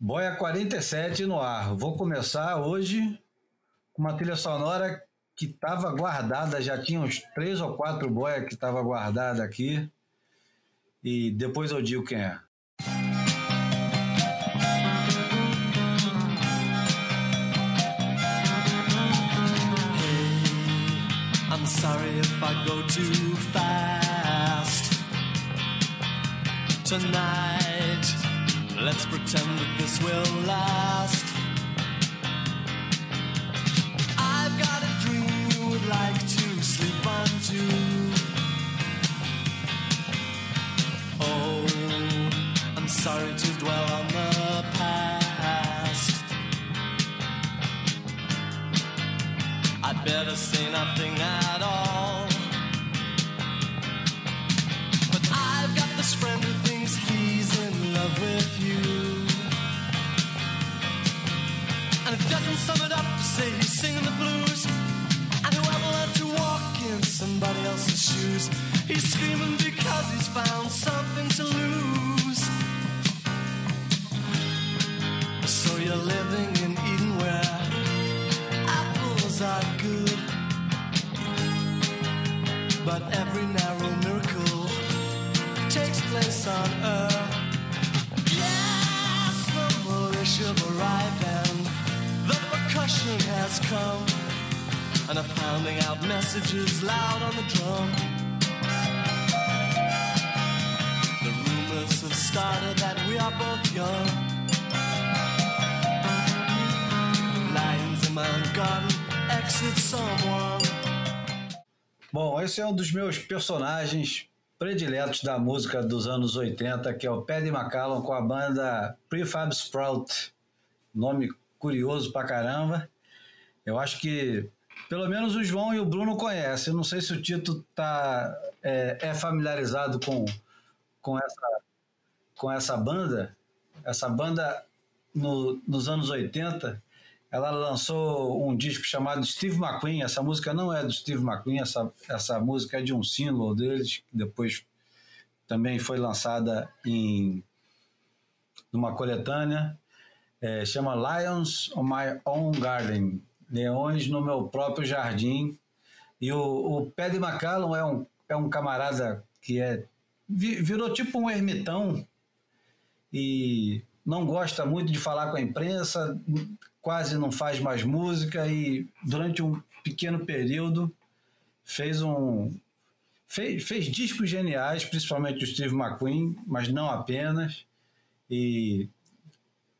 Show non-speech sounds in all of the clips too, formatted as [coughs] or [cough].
Boia 47 no ar. Vou começar hoje com uma trilha sonora que estava guardada, já tinha uns três ou quatro boias que estava guardada aqui. E depois eu digo quem é. Sorry if I go too fast tonight. Let's pretend that this will last. I've got a dream you would like to sleep on too. Oh, I'm sorry to dwell on the past. I'd better say nothing at say he's singing the blues. And whoever learned to walk in somebody else's shoes, he's screaming because he's found something to lose. So you're living in Eden where apples are good. But every narrow miracle takes place on earth. Yes, the militia have arrived percussion has come. And are pounding out messages loud on the drum. The rumors have started that we are both young. Lions in my garden, exit someone. Bom, esse é um dos meus personagens prediletos da música dos anos 80, que é o Paddy McCallum com a banda Prefab Sprout. Nome curioso pra caramba. Eu acho que pelo menos o João e o Bruno conhecem. Eu não sei se o Tito tá, é, é familiarizado com, com, essa, com essa banda. Essa banda, no, nos anos 80, ela lançou um disco chamado Steve McQueen. Essa música não é do Steve McQueen, essa, essa música é de um single deles, que depois também foi lançada em numa coletânea. É, chama Lions on My Own Garden Leões no Meu Próprio Jardim. E o, o Paddy McCallum é um, é um camarada que é virou tipo um ermitão e não gosta muito de falar com a imprensa, quase não faz mais música e durante um pequeno período fez um fez, fez discos geniais, principalmente o Steve McQueen, mas não apenas e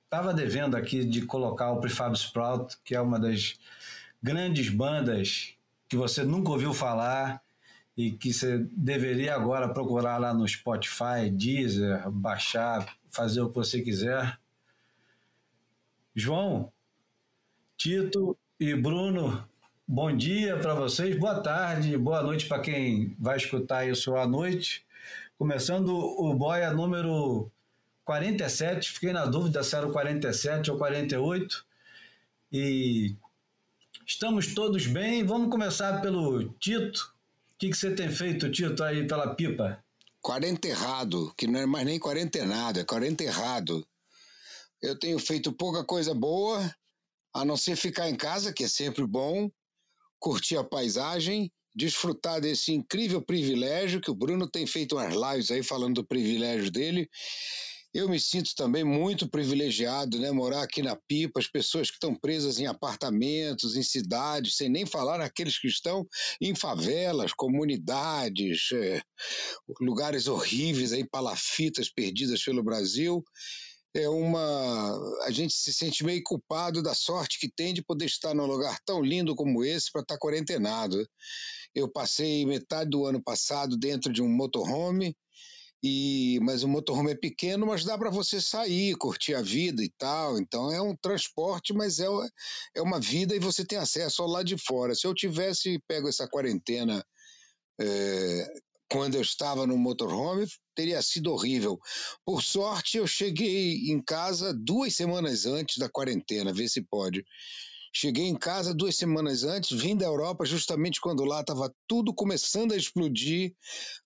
estava devendo aqui de colocar o Prefab Sprout, que é uma das grandes bandas que você nunca ouviu falar e que você deveria agora procurar lá no Spotify, Deezer, baixar, fazer o que você quiser. João, Tito e Bruno, bom dia para vocês, boa tarde, boa noite para quem vai escutar isso à noite. Começando o Boia número 47, fiquei na dúvida se era o 47 ou 48. E estamos todos bem. Vamos começar pelo Tito. O que, que você tem feito, Tito, aí pela pipa? 40 errado, que não é mais nem quarentenado, é 40 errado. Eu tenho feito pouca coisa boa, a não ser ficar em casa, que é sempre bom, curtir a paisagem, desfrutar desse incrível privilégio que o Bruno tem feito umas lives aí falando do privilégio dele. Eu me sinto também muito privilegiado, né? Morar aqui na Pipa, as pessoas que estão presas em apartamentos, em cidades, sem nem falar naqueles que estão em favelas, comunidades, é, lugares horríveis aí, palafitas perdidas pelo Brasil. É uma. A gente se sente meio culpado da sorte que tem de poder estar num lugar tão lindo como esse para estar quarentenado. Eu passei metade do ano passado dentro de um motorhome e mas o motorhome é pequeno, mas dá para você sair, curtir a vida e tal. Então é um transporte, mas é, é uma vida e você tem acesso ao lado de fora. Se eu tivesse pego essa quarentena é, quando eu estava no motorhome, teria sido horrível. Por sorte, eu cheguei em casa duas semanas antes da quarentena, vê se pode. Cheguei em casa duas semanas antes, vim da Europa justamente quando lá estava tudo começando a explodir.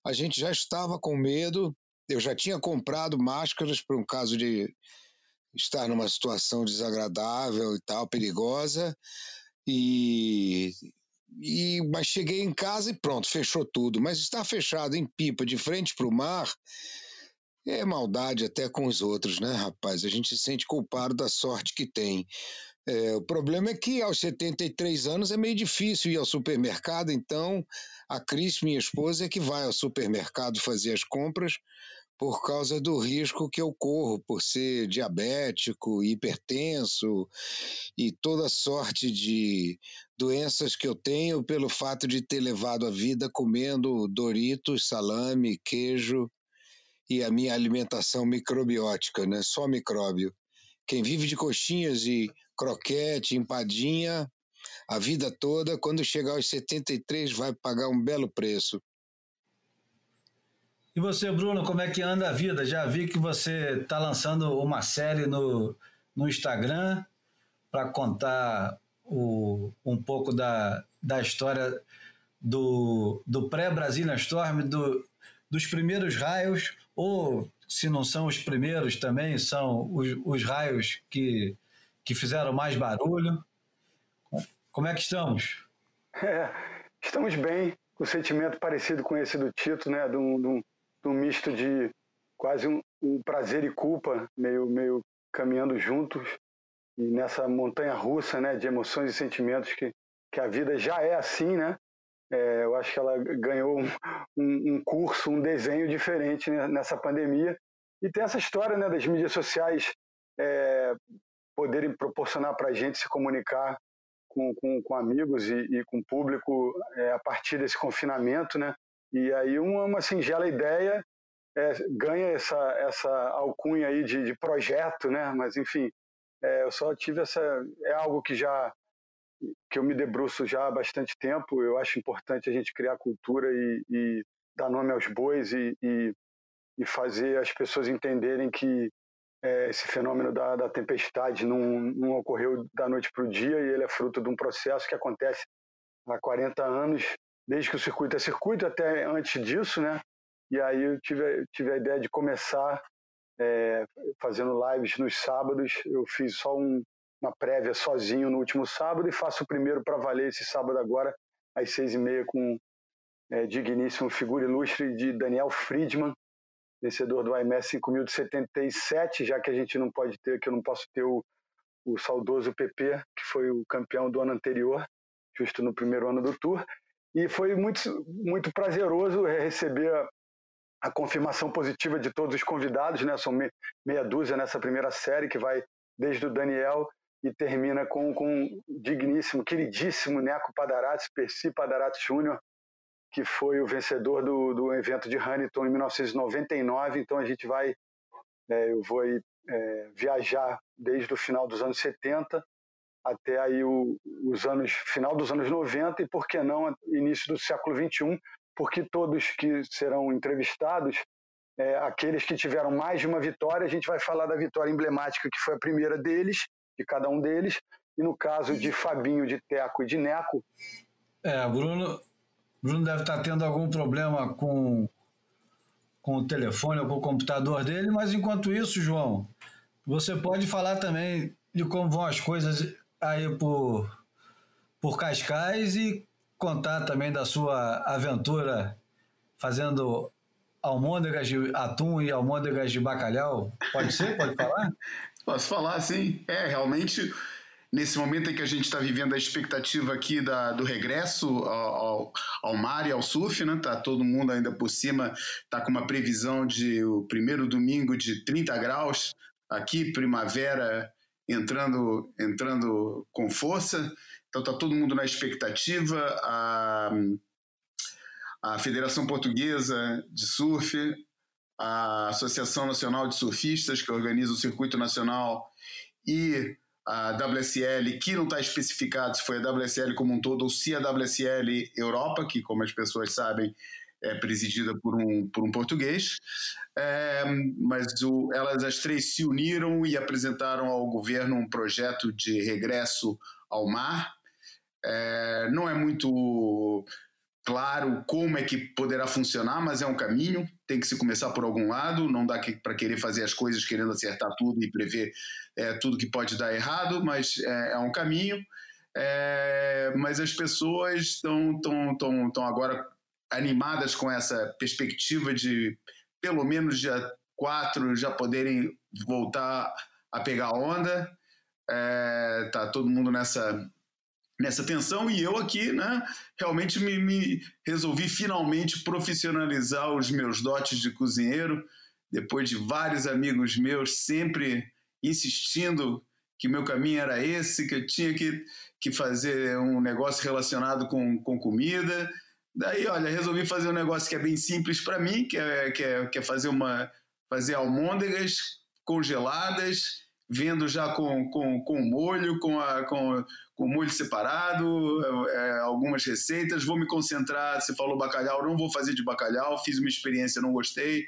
A gente já estava com medo. Eu já tinha comprado máscaras para um caso de estar numa situação desagradável e tal, perigosa. E, e mas cheguei em casa e pronto, fechou tudo. Mas estar fechado em pipa, de frente para o mar, é maldade até com os outros, né, rapaz? A gente se sente culpado da sorte que tem. É, o problema é que aos 73 anos é meio difícil ir ao supermercado, então a Cris, minha esposa, é que vai ao supermercado fazer as compras por causa do risco que eu corro por ser diabético, hipertenso e toda sorte de doenças que eu tenho pelo fato de ter levado a vida comendo Doritos, salame, queijo e a minha alimentação microbiótica, né? Só micróbio. Quem vive de coxinhas e croquete, empadinha, a vida toda, quando chegar aos 73 vai pagar um belo preço. E você, Bruno, como é que anda a vida? Já vi que você está lançando uma série no, no Instagram para contar o, um pouco da, da história do, do pré-Brasília Storm, do, dos primeiros raios, ou se não são os primeiros também, são os, os raios que, que fizeram mais barulho. Como é que estamos? É, estamos bem, com um sentimento parecido com esse do Tito, né? De um, de um, de um misto de quase um, um, prazer e culpa, meio, meio caminhando juntos, e nessa montanha russa né? de emoções e sentimentos que, que a vida já é assim, né? É, eu acho que ela ganhou um, um, curso, um desenho diferente nessa pandemia. E tem essa história né, das mídias sociais é, poderem proporcionar para a gente se comunicar com, com, com amigos e, e, com público é, a partir desse confinamento, né? E aí uma, uma singela ideia é, ganha essa, essa alcunha aí de, de projeto, né? Mas enfim, é, eu só tive essa é algo que já que eu me debruço já há bastante tempo. Eu acho importante a gente criar cultura e, e dar nome aos bois e, e, e fazer as pessoas entenderem que é, esse fenômeno da, da tempestade não, não, ocorreu da noite para o dia e ele é fruto de um processo que acontece há 40 anos, desde que o circuito é circuito até antes disso, né? E aí eu tive, tive a ideia de começar é, fazendo lives nos sábados. Eu fiz só um, uma prévia sozinho no último sábado e faço o primeiro para valer esse sábado agora, às seis e meia, com é, digníssimo figura ilustre de Daniel Friedman, vencedor do IMS 5077, já que a gente não pode ter, que eu não posso ter o, o saudoso PP, que foi o campeão do ano anterior, justo no primeiro ano do Tour. E foi muito, muito prazeroso receber a, a confirmação positiva de todos os convidados, né? São me, meia dúzia nessa primeira série, que vai desde o Daniel e termina com, o digníssimo, queridíssimo Neco Padarates, Percy Padarates Júnior, que foi o vencedor do, do evento de Huntington em 1999. Então a gente vai, é, eu vou aí, é, viajar desde o final dos anos 70 até aí o, os anos final dos anos 90 e por que não início do século 21, porque todos que serão entrevistados, é, aqueles que tiveram mais de uma vitória, a gente vai falar da vitória emblemática que foi a primeira deles, de cada um deles, e no caso de Fabinho, de Teco e de Neco. É, Bruno, Bruno deve estar tendo algum problema com, com o telefone ou com o computador dele, mas enquanto isso, João, você pode falar também de como vão as coisas aí por, por Cascais e contar também da sua aventura fazendo almôndegas de atum e almôndegas de bacalhau. Pode ser? Pode falar? [laughs] Posso falar, sim. É, realmente nesse momento em que a gente está vivendo a expectativa aqui da, do regresso ao, ao, mar e ao surf, né? Tá todo mundo ainda por cima, tá com uma previsão de o primeiro domingo de 30 graus aqui, primavera entrando entrando com força. Então tá todo mundo na expectativa. A, a Federação Portuguesa de Surf, a Associação Nacional de Surfistas, que organiza o circuito nacional, e a WSL, que não está especificado se foi a WSL como um todo ou se a WSL Europa, que, como as pessoas sabem, é presidida por um, por um português, é, mas o, elas as três se uniram e apresentaram ao governo um projeto de regresso ao mar. É, não é muito claro como é que poderá funcionar, mas é um caminho, tem que se começar por algum lado, não dá que, para querer fazer as coisas querendo acertar tudo e prever é, tudo que pode dar errado, mas é, é um caminho. É, mas as pessoas estão tão, tão, tão agora animadas com essa perspectiva de, pelo menos dia 4, já poderem voltar a pegar onda. É, tá todo mundo nessa nessa tensão e eu aqui, né, realmente me, me, resolvi finalmente profissionalizar os meus dotes de cozinheiro, depois de vários amigos meus sempre insistindo que meu caminho era esse, que eu tinha que, que fazer um negócio relacionado com, com comida. Daí, olha, resolvi fazer um negócio que é bem simples para mim, que é, que, é, que é fazer uma fazer almôndegas congeladas, vendo já com, com, com molho, com, a, com, com molho separado, é, algumas receitas. Vou me concentrar. Você falou bacalhau, não vou fazer de bacalhau. Fiz uma experiência, não gostei.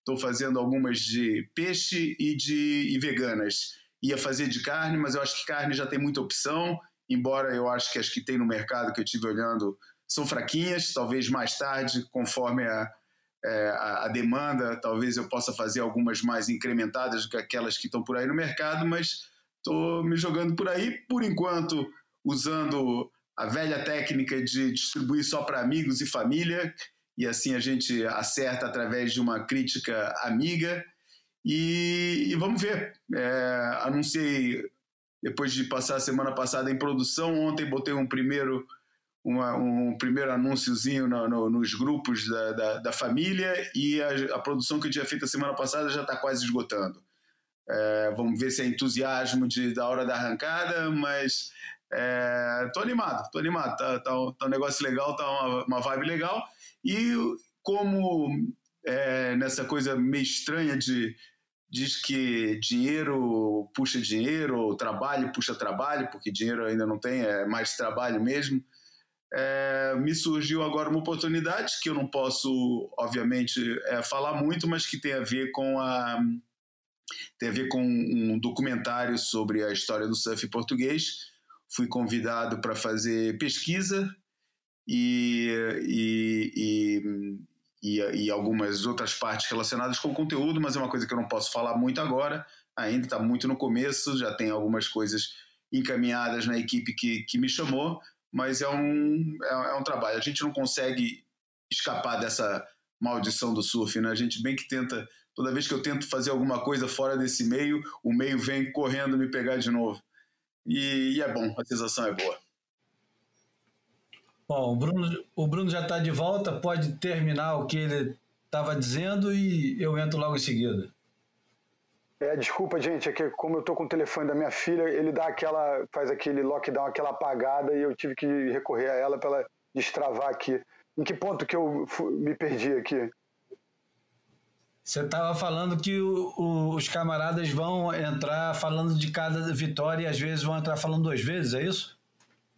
Estou fazendo algumas de peixe e de e veganas. Ia fazer de carne, mas eu acho que carne já tem muita opção. Embora eu acho que as que tem no mercado que eu estive olhando são fraquinhas. Talvez mais tarde, conforme a, é, a, a, demanda, talvez eu possa fazer algumas mais incrementadas do que aquelas que estão por aí no mercado, mas estou me jogando por aí, por enquanto, usando a velha técnica de distribuir só para amigos e família, e assim a gente acerta através de uma crítica amiga. E, e vamos ver. É, anunciei, depois de passar a semana passada em produção, ontem botei um primeiro uma, um primeiro anúnciozinho no, no, nos grupos da, da, da família e a, a, produção que eu tinha feito a semana passada já está quase esgotando. É, vamos ver se é entusiasmo de, da hora da arrancada, mas estou é, animado, estou animado. Tá, tá, tá, um negócio legal, tá uma, uma vibe legal. E como é, nessa coisa meio estranha de diz que dinheiro puxa dinheiro, ou trabalho puxa trabalho, porque dinheiro ainda não tem, é mais trabalho mesmo é, me surgiu agora uma oportunidade que eu não posso, obviamente, é, falar muito, mas que tem a ver com a tem a ver com um documentário sobre a história do surf português. Fui convidado para fazer pesquisa e, e, e, e, algumas outras partes relacionadas com o conteúdo, mas é uma coisa que eu não posso falar muito agora. Ainda está muito no começo, já tem algumas coisas encaminhadas na equipe que, que me chamou, mas é um, é, é um trabalho. A gente não consegue escapar dessa maldição do surf, né? A gente bem que tenta, toda vez que eu tento fazer alguma coisa fora desse meio, o meio vem correndo me pegar de novo. E, e é bom, a sensação é boa. Bom, o Bruno, o Bruno já está de volta, pode terminar o que ele estava dizendo e eu entro logo em seguida. É, desculpa, gente, é que como eu tô com o telefone da minha filha, ele dá aquela, faz aquele lockdown, aquela apagada e eu tive que recorrer a ela para ela destravar aqui. Em que ponto que eu me perdi aqui? Você estava falando que o, o, os camaradas vão entrar falando de cada vitória e às vezes vão entrar falando duas vezes, é isso?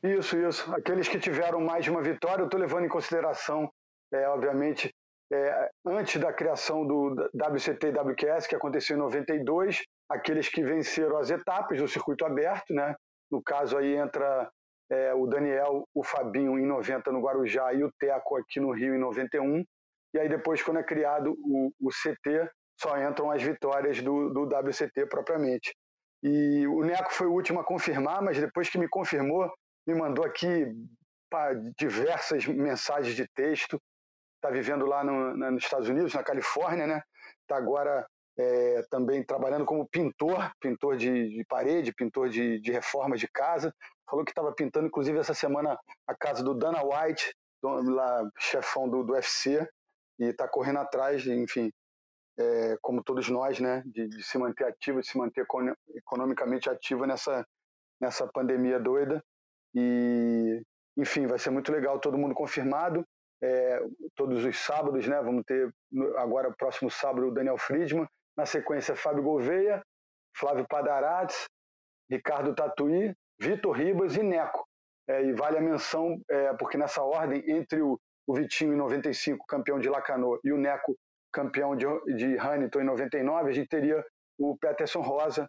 Isso, isso. Aqueles que tiveram mais de uma vitória, eu estou levando em consideração, é, obviamente, é, antes da criação do WCT e WQS, que aconteceu em 92, aqueles que venceram as etapas do circuito aberto, né? No caso aí entra é, o Daniel, o Fabinho em 90 no Guarujá e o Teco aqui no Rio em 91. E aí depois, quando é criado o, o CT, só entram as vitórias do, do WCT propriamente. E o Neco foi o último a confirmar, mas depois que me confirmou, me mandou aqui diversas mensagens de texto está vivendo lá no, na, nos Estados Unidos, na Califórnia, né? Está agora é, também trabalhando como pintor, pintor de, de parede, pintor de, de de casa. Falou que estava pintando, inclusive, essa semana a casa do Dana White, do, lá, chefão do, do UFC, e está correndo atrás, enfim, é, como todos nós, né? De, de, se manter ativo, de se manter economicamente ativo nessa, nessa pandemia doida. E, enfim, vai ser muito legal todo mundo confirmado é, todos os sábados, né? Vamos ter agora, próximo sábado, o Daniel Friedman. Na sequência, Fábio Gouveia, Flávio Padarates, Ricardo Tatuí, Vitor Ribas e Neco. É, e vale a menção, é, porque nessa ordem, entre o, o, Vitinho em 95, campeão de Lacanô, e o Neco, campeão de, de Hamilton em 99, a gente teria o Peterson Rosa,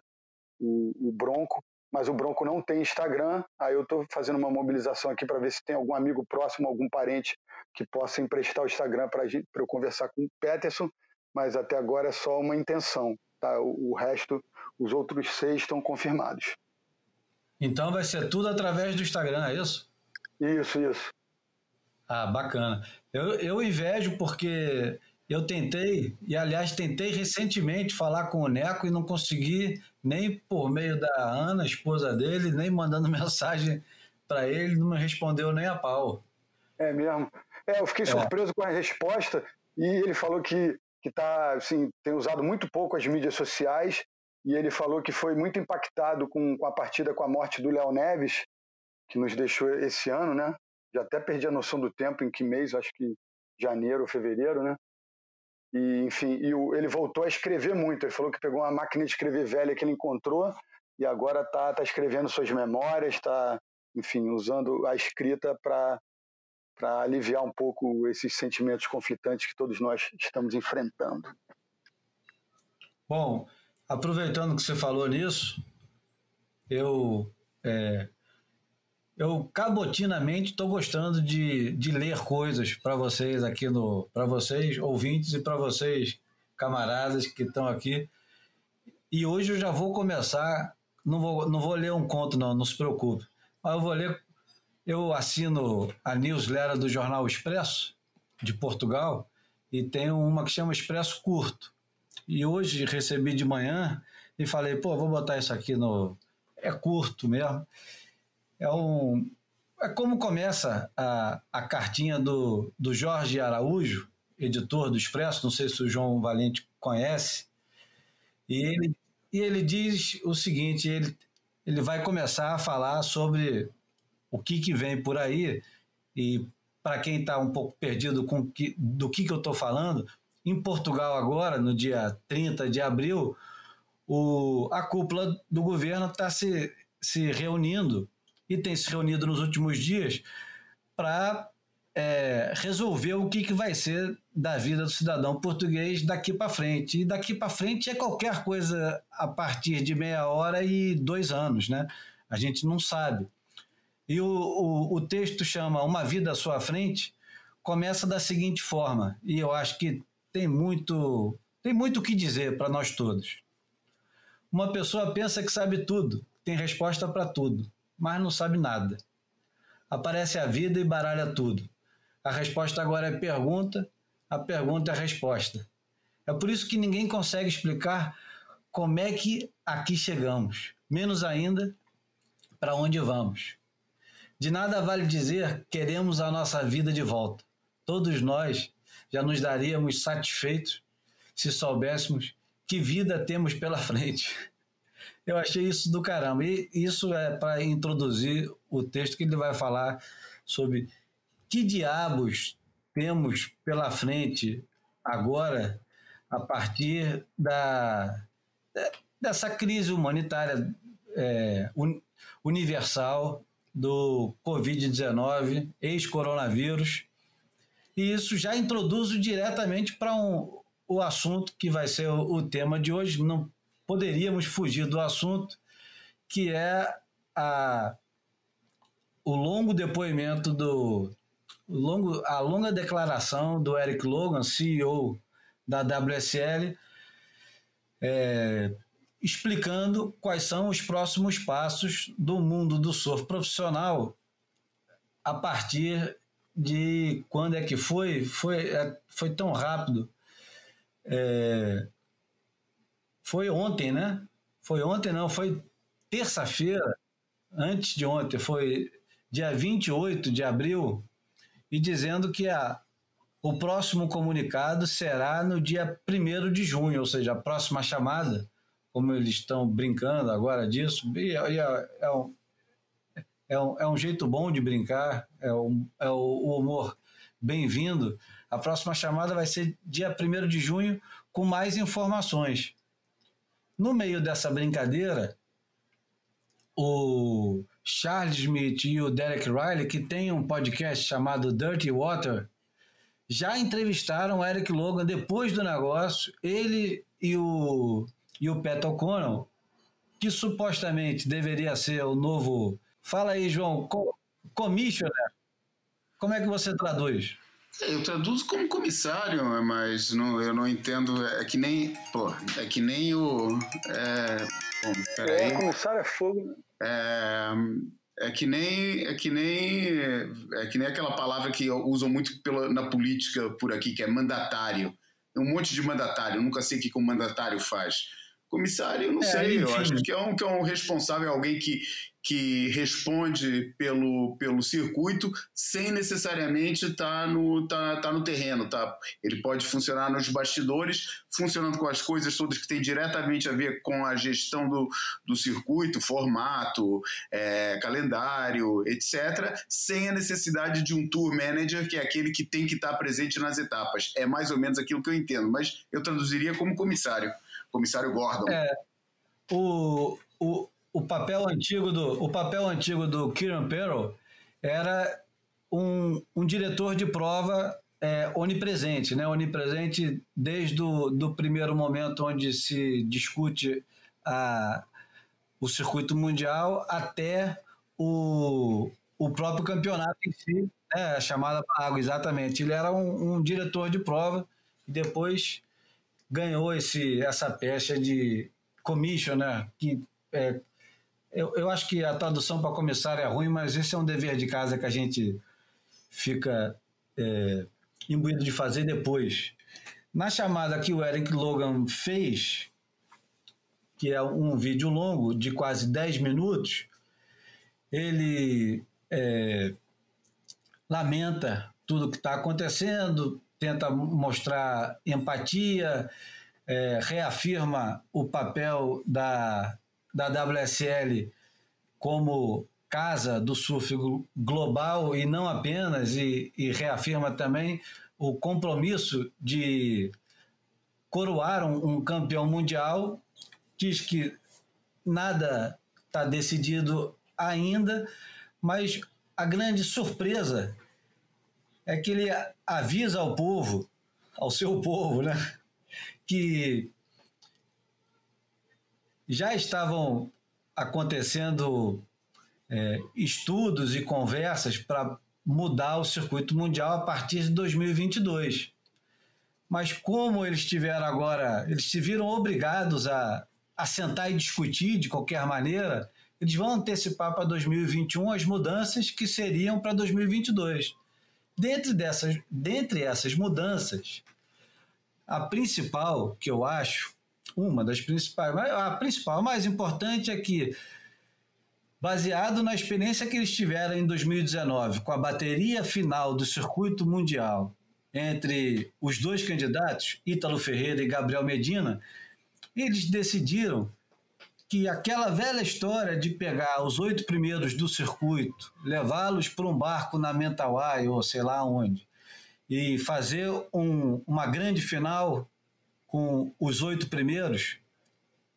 o, o Bronco, mas o Bronco não tem Instagram. Aí eu estou fazendo uma mobilização aqui para ver se tem algum amigo próximo, algum parente que possa emprestar o Instagram para eu conversar com o Peterson, mas até agora é só uma intenção. Tá? O, o resto, os outros seis estão confirmados. Então vai ser tudo através do Instagram, é isso? Isso, isso. Ah, bacana. Eu, eu invejo porque eu tentei, e aliás tentei recentemente falar com o Neco e não consegui, nem por meio da Ana, esposa dele, nem mandando [laughs] mensagem para ele, não me respondeu nem a pau. É mesmo. É, eu fiquei é. surpreso com a resposta e ele falou que, que tá, assim, tem usado muito pouco as mídias sociais e ele falou que foi muito impactado com, com a partida com a morte do Léo Neves, que nos deixou esse ano, né? Já até perdi a noção do tempo, em que mês, acho que janeiro ou fevereiro, né? E, enfim, e ele voltou a escrever muito. Ele falou que pegou uma máquina de escrever velha que ele encontrou e agora está tá escrevendo suas memórias, está, enfim, usando a escrita para para aliviar um pouco esses sentimentos conflitantes que todos nós estamos enfrentando. Bom, aproveitando que você falou nisso, eu é, eu cabotinamente estou gostando de, de ler coisas para vocês aqui no para vocês ouvintes e para vocês camaradas que estão aqui. E hoje eu já vou começar não vou não vou ler um conto não não se preocupe. Mas eu vou ler eu assino a newsletter do jornal Expresso de Portugal e tenho uma que chama Expresso Curto. E hoje recebi de manhã e falei pô vou botar isso aqui no é curto mesmo é um é como começa a, a cartinha do, do Jorge Araújo, editor do Expresso, não sei se o João Valente conhece, e ele, e ele diz o seguinte: ele, ele vai começar a falar sobre o que, que vem por aí, e para quem está um pouco perdido com que, do que, que eu estou falando, em Portugal agora, no dia 30 de abril, o, a cúpula do governo está se, se reunindo e tem se reunido nos últimos dias para é, resolver o que, que vai ser da vida do cidadão português daqui para frente. E daqui para frente é qualquer coisa a partir de meia hora e dois anos, né? A gente não sabe. E o, o, o texto chama Uma Vida à Sua Frente, começa da seguinte forma, e eu acho que tem muito tem muito o que dizer para nós todos. Uma pessoa pensa que sabe tudo, tem resposta para tudo mas não sabe nada. Aparece a vida e baralha tudo. A resposta agora é pergunta, a pergunta é resposta. É por isso que ninguém consegue explicar como é que aqui chegamos, menos ainda para onde vamos. De nada vale dizer queremos a nossa vida de volta. Todos nós já nos daríamos satisfeitos se soubéssemos que vida temos pela frente. Eu achei isso do caramba. E isso é para introduzir o texto que ele vai falar sobre que diabos temos pela frente agora a partir da, dessa crise humanitária é, universal do Covid-19, ex-coronavírus. E isso já introduz diretamente para um, o assunto que vai ser o, o tema de hoje. Não poderíamos fugir do assunto, que é a, o longo depoimento do longo, a longa declaração do Eric Logan, CEO da WSL, é, explicando quais são os próximos passos do mundo do surf profissional a partir de quando é que foi? Foi, é, foi tão rápido. É, foi ontem, né? Foi ontem, não, foi terça-feira, antes de ontem, foi dia 28 de abril, e dizendo que a, o próximo comunicado será no dia 1 de junho, ou seja, a próxima chamada, como eles estão brincando agora disso, e, é, é, um, é, um, é um jeito bom de brincar, é, um, é o, o humor bem-vindo. A próxima chamada vai ser dia 1 de junho, com mais informações. No meio dessa brincadeira, o Charles Smith e o Derek Riley, que tem um podcast chamado Dirty Water, já entrevistaram o Eric Logan depois do negócio. Ele e o, e o Pat O'Connell que supostamente deveria ser o novo. Fala aí, João, commissioner. Como é que você traduz? Eu traduzo como comissário, mas não, eu não entendo. É que nem. Pô, é que nem o. É, bom, peraí. É, comissário é fogo. Né? É, é que nem é que nem é que nem aquela palavra que usam muito pela, na política por aqui que é mandatário um monte de mandatário eu nunca sei o que, que o mandatário faz comissário eu não é, sei enfim. eu acho que é um que é um responsável alguém que que responde pelo, pelo circuito sem necessariamente estar tá no, tá, tá no terreno. Tá? Ele pode funcionar nos bastidores, funcionando com as coisas todas que têm diretamente a ver com a gestão do, do circuito, formato, é, calendário, etc., sem a necessidade de um tour manager, que é aquele que tem que estar presente nas etapas. É mais ou menos aquilo que eu entendo, mas eu traduziria como comissário, comissário Gordon. É, o, o, o papel antigo do, o papel antigo do Kieran Perrow era um, um diretor de prova é, onipresente, né? onipresente desde o do primeiro momento onde se discute a, o circuito mundial até o, o próprio campeonato em si, né? a chamada água, exatamente. Ele era um, um, diretor de prova e depois ganhou esse, essa pecha de commissioner, que é, eu, eu acho que a tradução para comissário é ruim, mas esse é um dever de casa que a gente fica é, imbuído de fazer depois. Na chamada que o Eric Logan fez, que é um vídeo longo de quase 10 minutos, ele é, lamenta tudo que está acontecendo, tenta mostrar empatia, é, reafirma o papel da da WSL como casa do surf global e não apenas, e, e reafirma também o compromisso de coroar um, um campeão mundial, diz que nada está decidido ainda, mas a grande surpresa é que ele avisa ao povo, ao seu povo, né, que já estavam acontecendo é, estudos e conversas para mudar o circuito mundial a partir de 2022. Mas como eles tiveram agora, eles se viram obrigados a, a sentar e discutir de qualquer maneira, eles vão antecipar para 2021 as mudanças que seriam para 2022. Dentre, dessas, dentre essas mudanças, a principal que eu acho uma das principais, a principal, a mais importante é que, baseado na experiência que eles tiveram em 2019 com a bateria final do circuito mundial entre os dois candidatos, Ítalo Ferreira e Gabriel Medina, eles decidiram que aquela velha história de pegar os oito primeiros do circuito, levá-los para um barco na Mentawai ou sei lá onde, e fazer um, uma grande final com os oito primeiros,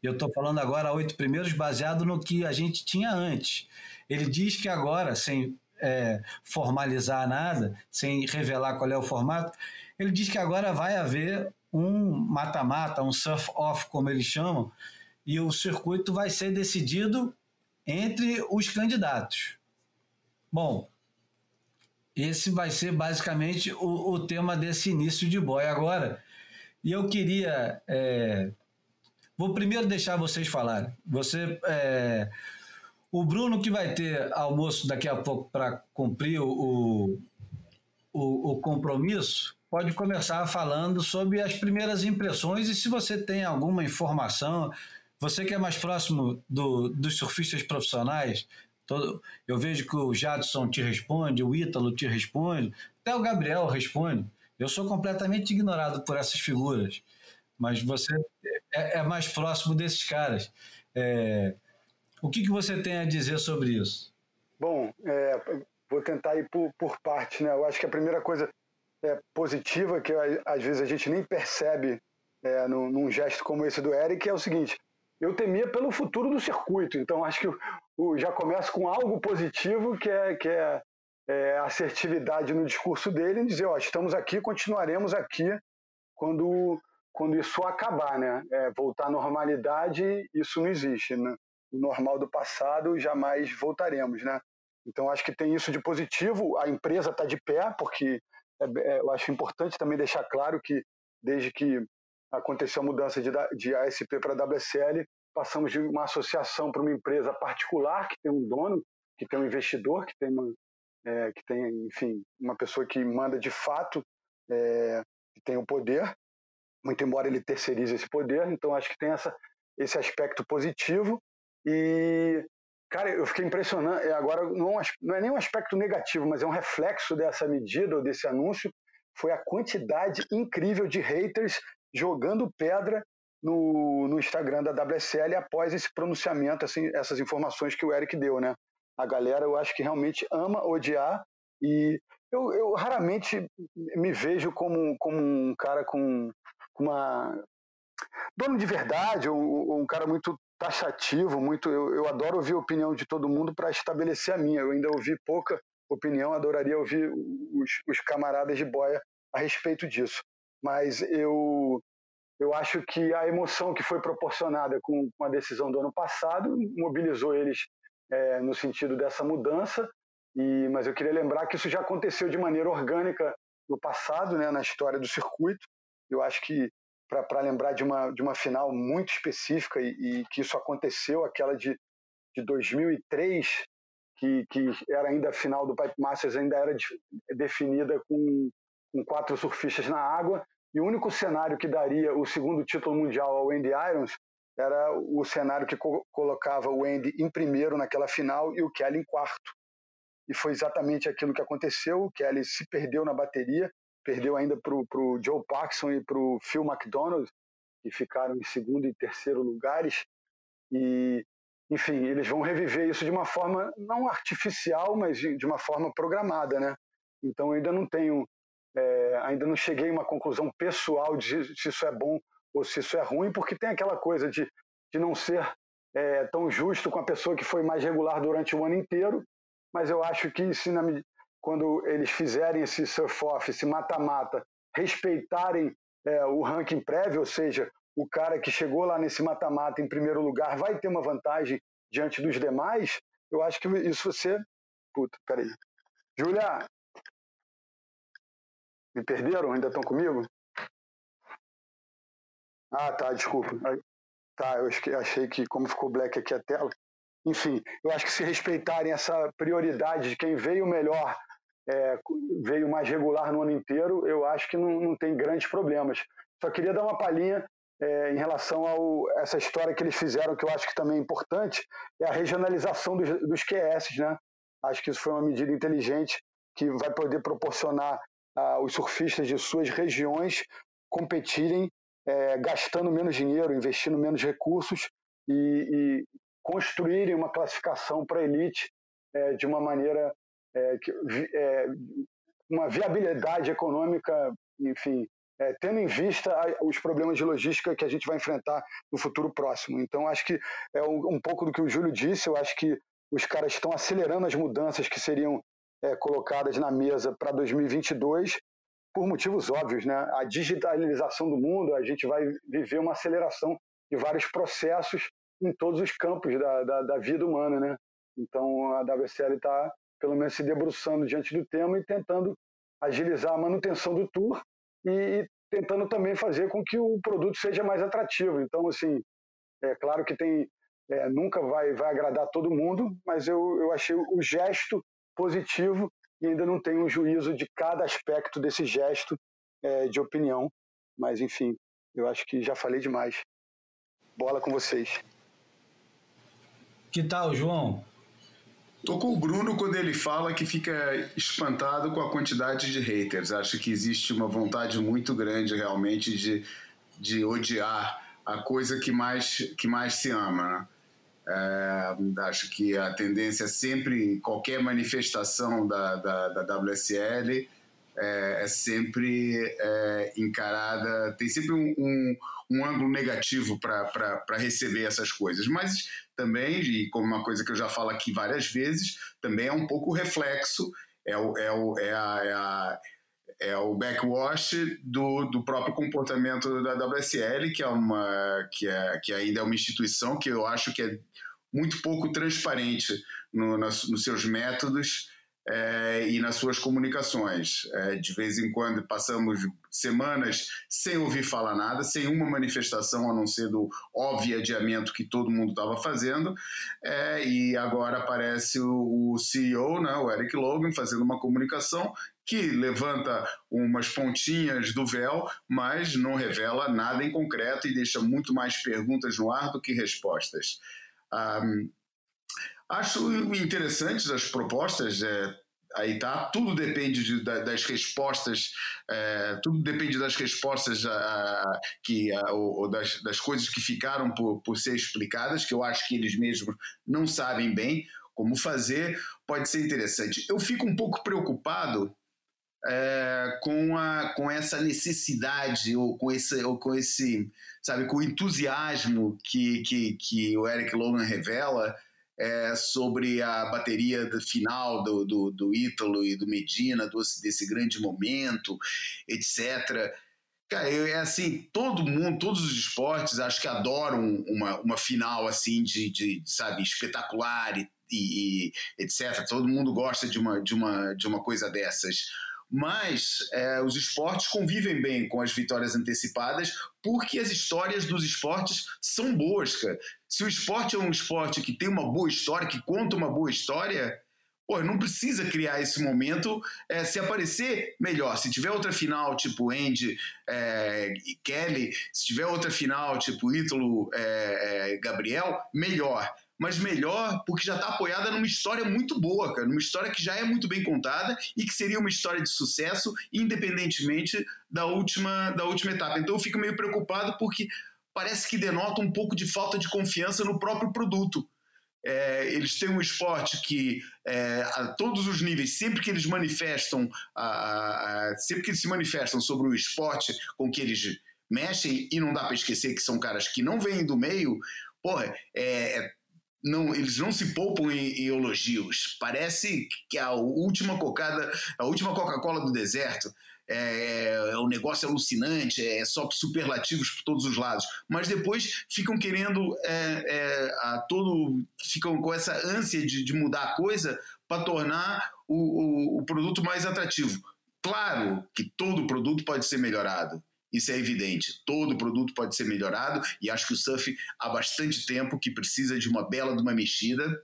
eu estou falando agora oito primeiros baseado no que a gente tinha antes. Ele diz que agora, sem é, formalizar nada, sem revelar qual é o formato, ele diz que agora vai haver um mata-mata, um surf-off, como eles chamam, e o circuito vai ser decidido entre os candidatos. Bom, esse vai ser basicamente o, o tema desse início de boia. Agora, e eu queria. É... Vou primeiro deixar vocês falarem. Você. É... O Bruno, que vai ter almoço daqui a pouco para cumprir o, o, o, compromisso, pode começar falando sobre as primeiras impressões e se você tem alguma informação. Você que é mais próximo do, dos surfistas profissionais, todo, eu vejo que o Jadson te responde, o Ítalo te responde, até o Gabriel responde. Eu sou completamente ignorado por essas figuras, mas você é, é mais próximo desses caras. É, o que, que você tem a dizer sobre isso? Bom, é, vou tentar ir por, por partes. Né? Eu acho que a primeira coisa é, positiva, que às vezes a gente nem percebe é, num, num, gesto como esse do Eric, é o seguinte: eu temia pelo futuro do circuito. Então acho que o, o, já começa com algo positivo, que é, que é é, assertividade no discurso dele em dizer, ó, estamos aqui, continuaremos aqui quando, quando isso acabar, né? É, voltar à normalidade, isso não existe, né? o normal do passado, jamais voltaremos, né? Então acho que tem isso de positivo. A empresa está de pé, porque é, é, eu acho importante também deixar claro que desde que aconteceu a mudança de, de ASP para WSL, passamos de uma associação para uma empresa particular que tem um dono, que tem um investidor, que tem uma, é, que tem, enfim, uma pessoa que manda de fato, é, que tem o poder, muito embora ele terceirize esse poder. Então acho que tem essa, esse aspecto positivo e Cara, eu fiquei impressionado. Agora, não, não é nem um aspecto negativo, mas é um reflexo dessa medida ou desse anúncio. Foi a quantidade incrível de haters jogando pedra no, no Instagram da WSL após esse pronunciamento, assim, essas informações que o Eric deu, né? A galera, eu acho que realmente ama odiar e eu, eu raramente me vejo como, como um cara com uma dono de verdade ou, ou um cara muito taxativo, muito. Eu, eu adoro ouvir a opinião de todo mundo para estabelecer a minha. Eu ainda ouvi pouca opinião, adoraria ouvir os, os camaradas de boia a respeito disso. Mas eu, eu acho que a emoção que foi proporcionada com, a decisão do ano passado mobilizou eles é, no sentido dessa mudança. E, mas eu queria lembrar que isso já aconteceu de maneira orgânica no passado, né, na história do circuito. Eu acho que para lembrar de uma, de uma final muito específica e, e, que isso aconteceu, aquela de, de 2003, que, que era ainda a final do Pipe Masters, ainda era de, definida com, com quatro surfistas na água, e o único cenário que daria o segundo título mundial ao Andy Irons era o cenário que co colocava o Andy em primeiro naquela final e o Kelly em quarto. E foi exatamente aquilo que aconteceu. O Kelly se perdeu na bateria, perdeu ainda para o Joe Paxson e para o Phil McDonald, que ficaram em segundo e terceiro lugares. E, enfim, eles vão reviver isso de uma forma não artificial, mas de, de uma forma programada, né? Então, eu ainda não tenho, é, ainda não cheguei a uma conclusão pessoal de se isso é bom ou se isso é ruim, porque tem aquela coisa de, de não ser é, tão justo com a pessoa que foi mais regular durante o ano inteiro, mas eu acho que se na, quando eles fizerem esse surf-off, esse mata-mata, respeitarem é, o ranking prévio, ou seja, o cara que chegou lá nesse mata-mata em primeiro lugar vai ter uma vantagem diante dos demais, eu acho que isso você. Puta, peraí. Júlia! Me perderam? Ainda estão comigo? Ah, tá, desculpa. Tá, eu achei que, como ficou black aqui a tela. Enfim, eu acho que se respeitarem essa prioridade de quem veio melhor é, veio mais regular no ano inteiro, eu acho que não, não tem grandes problemas. Só queria dar uma palhinha é, em relação a essa história que eles fizeram, que eu acho que também é importante, é a regionalização dos, dos QS, né? Acho que isso foi uma medida inteligente que vai poder proporcionar aos surfistas de suas regiões competirem é, gastando menos dinheiro, investindo menos recursos e, e construírem uma classificação para a elite é, de uma maneira é, é, uma viabilidade econômica, enfim, é, tendo em vista os problemas de logística que a gente vai enfrentar no futuro próximo. Então, acho que é um, um pouco do que o Júlio disse, eu acho que os caras estão acelerando as mudanças que seriam é, colocadas na mesa para 2022, por motivos óbvios, né? A digitalização do mundo, a gente vai viver uma aceleração de vários processos em todos os campos da, da, da vida humana, né? Então a WSL está pelo menos se debruçando diante do tema e tentando agilizar a manutenção do tour e, e tentando também fazer com que o produto seja mais atrativo. Então, assim, é claro que tem é, nunca vai, vai agradar todo mundo, mas eu, eu achei o gesto positivo e ainda não tenho um juízo de cada aspecto desse gesto é, de opinião. Mas, enfim, eu acho que já falei demais. Bola com vocês. Que tal, João? Tô com o Bruno quando ele fala que fica espantado com a quantidade de haters. Acho que existe uma vontade muito grande realmente de, de odiar a coisa que mais, que mais se ama. Né? É, acho que a tendência é sempre, qualquer manifestação da, da, da WSL é, é sempre é, encarada, tem sempre um, um, um ângulo negativo para receber essas coisas. Mas também, e como uma coisa que eu já falo aqui várias vezes, também é um pouco reflexo, é, o, é, o, é, a, é, a, é o backwash do, do próprio comportamento da WSL, que é uma que, é, que ainda é uma instituição que eu acho que é muito pouco transparente no, nos seus métodos é, e nas suas comunicações. É, de vez em quando passamos semanas sem ouvir falar nada, sem uma manifestação a não ser do óbvio adiamento que todo mundo estava fazendo, é, e agora aparece o, o CEO, né, o Eric Logan, fazendo uma comunicação que levanta umas pontinhas do véu, mas não revela nada em concreto e deixa muito mais perguntas no ar do que respostas. Um, Acho interessantes as propostas. É, aí tá, tudo depende de, das respostas, é, tudo depende das respostas a, que a, ou das, das, coisas que ficaram por, por ser explicadas, que eu acho que eles mesmos não sabem bem como fazer. Pode ser interessante. Eu fico um pouco preocupado é, com, a, com essa necessidade ou com esse, ou com esse sabe, com o entusiasmo que, que, que o Eric Logan revela é, sobre a bateria final do, do, do Ítalo e do Medina, do, desse grande momento, etc. Cara, eu, é assim, todo mundo, todos os esportes, acho que adoram uma, uma final assim de, de sabe, espetacular e, e, etc. Todo mundo gosta de uma, de uma, de uma coisa dessas mas é, os esportes convivem bem com as vitórias antecipadas porque as histórias dos esportes são boas, cara. Se o esporte é um esporte que tem uma boa história, que conta uma boa história, pô, não precisa criar esse momento. É, se aparecer, melhor. Se tiver outra final, tipo Andy é, e Kelly, se tiver outra final, tipo Ítalo é, é Gabriel, melhor mas melhor porque já está apoiada numa história muito boa, cara, numa história que já é muito bem contada e que seria uma história de sucesso, independentemente da última, da última etapa. Então eu fico meio preocupado porque parece que denota um pouco de falta de confiança no próprio produto. É, eles têm um esporte que, é, a todos os níveis, sempre que eles manifestam, a, a, sempre que eles se manifestam sobre o esporte com que eles mexem, e não dá para esquecer que são caras que não vêm do meio, porra, é, é não, eles não se poupam em, em, elogios. Parece que a última cocada, a última Coca-Cola do deserto. É, é, um negócio alucinante, é só superlativos por todos os lados. Mas depois ficam querendo é, é, a todo. ficam com essa ânsia de, de mudar a coisa para tornar o, o, o produto mais atrativo. Claro que todo produto pode ser melhorado. Isso é evidente. Todo produto pode ser melhorado e acho que o surf há bastante tempo que precisa de uma bela de uma mexida.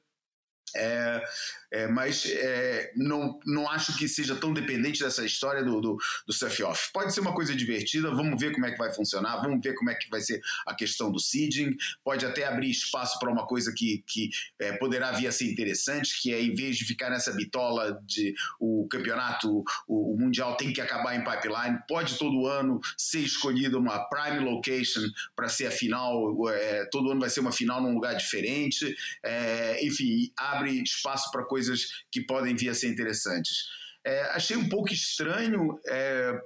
É, é, mas é, não, não acho que seja tão dependente dessa história do, do, do surf-off. Pode ser uma coisa divertida, vamos ver como é que vai funcionar, vamos ver como é que vai ser a questão do seeding, pode até abrir espaço para uma coisa que, que é, poderá vir a ser interessante, que é em vez de ficar nessa bitola de o campeonato, o, o mundial tem que acabar em pipeline, pode todo ano ser escolhida uma prime location para ser a final, é, todo ano vai ser uma final num lugar diferente, é, enfim, abre espaço para coisas coisas que podem vir a ser interessantes. É, achei um pouco estranho é,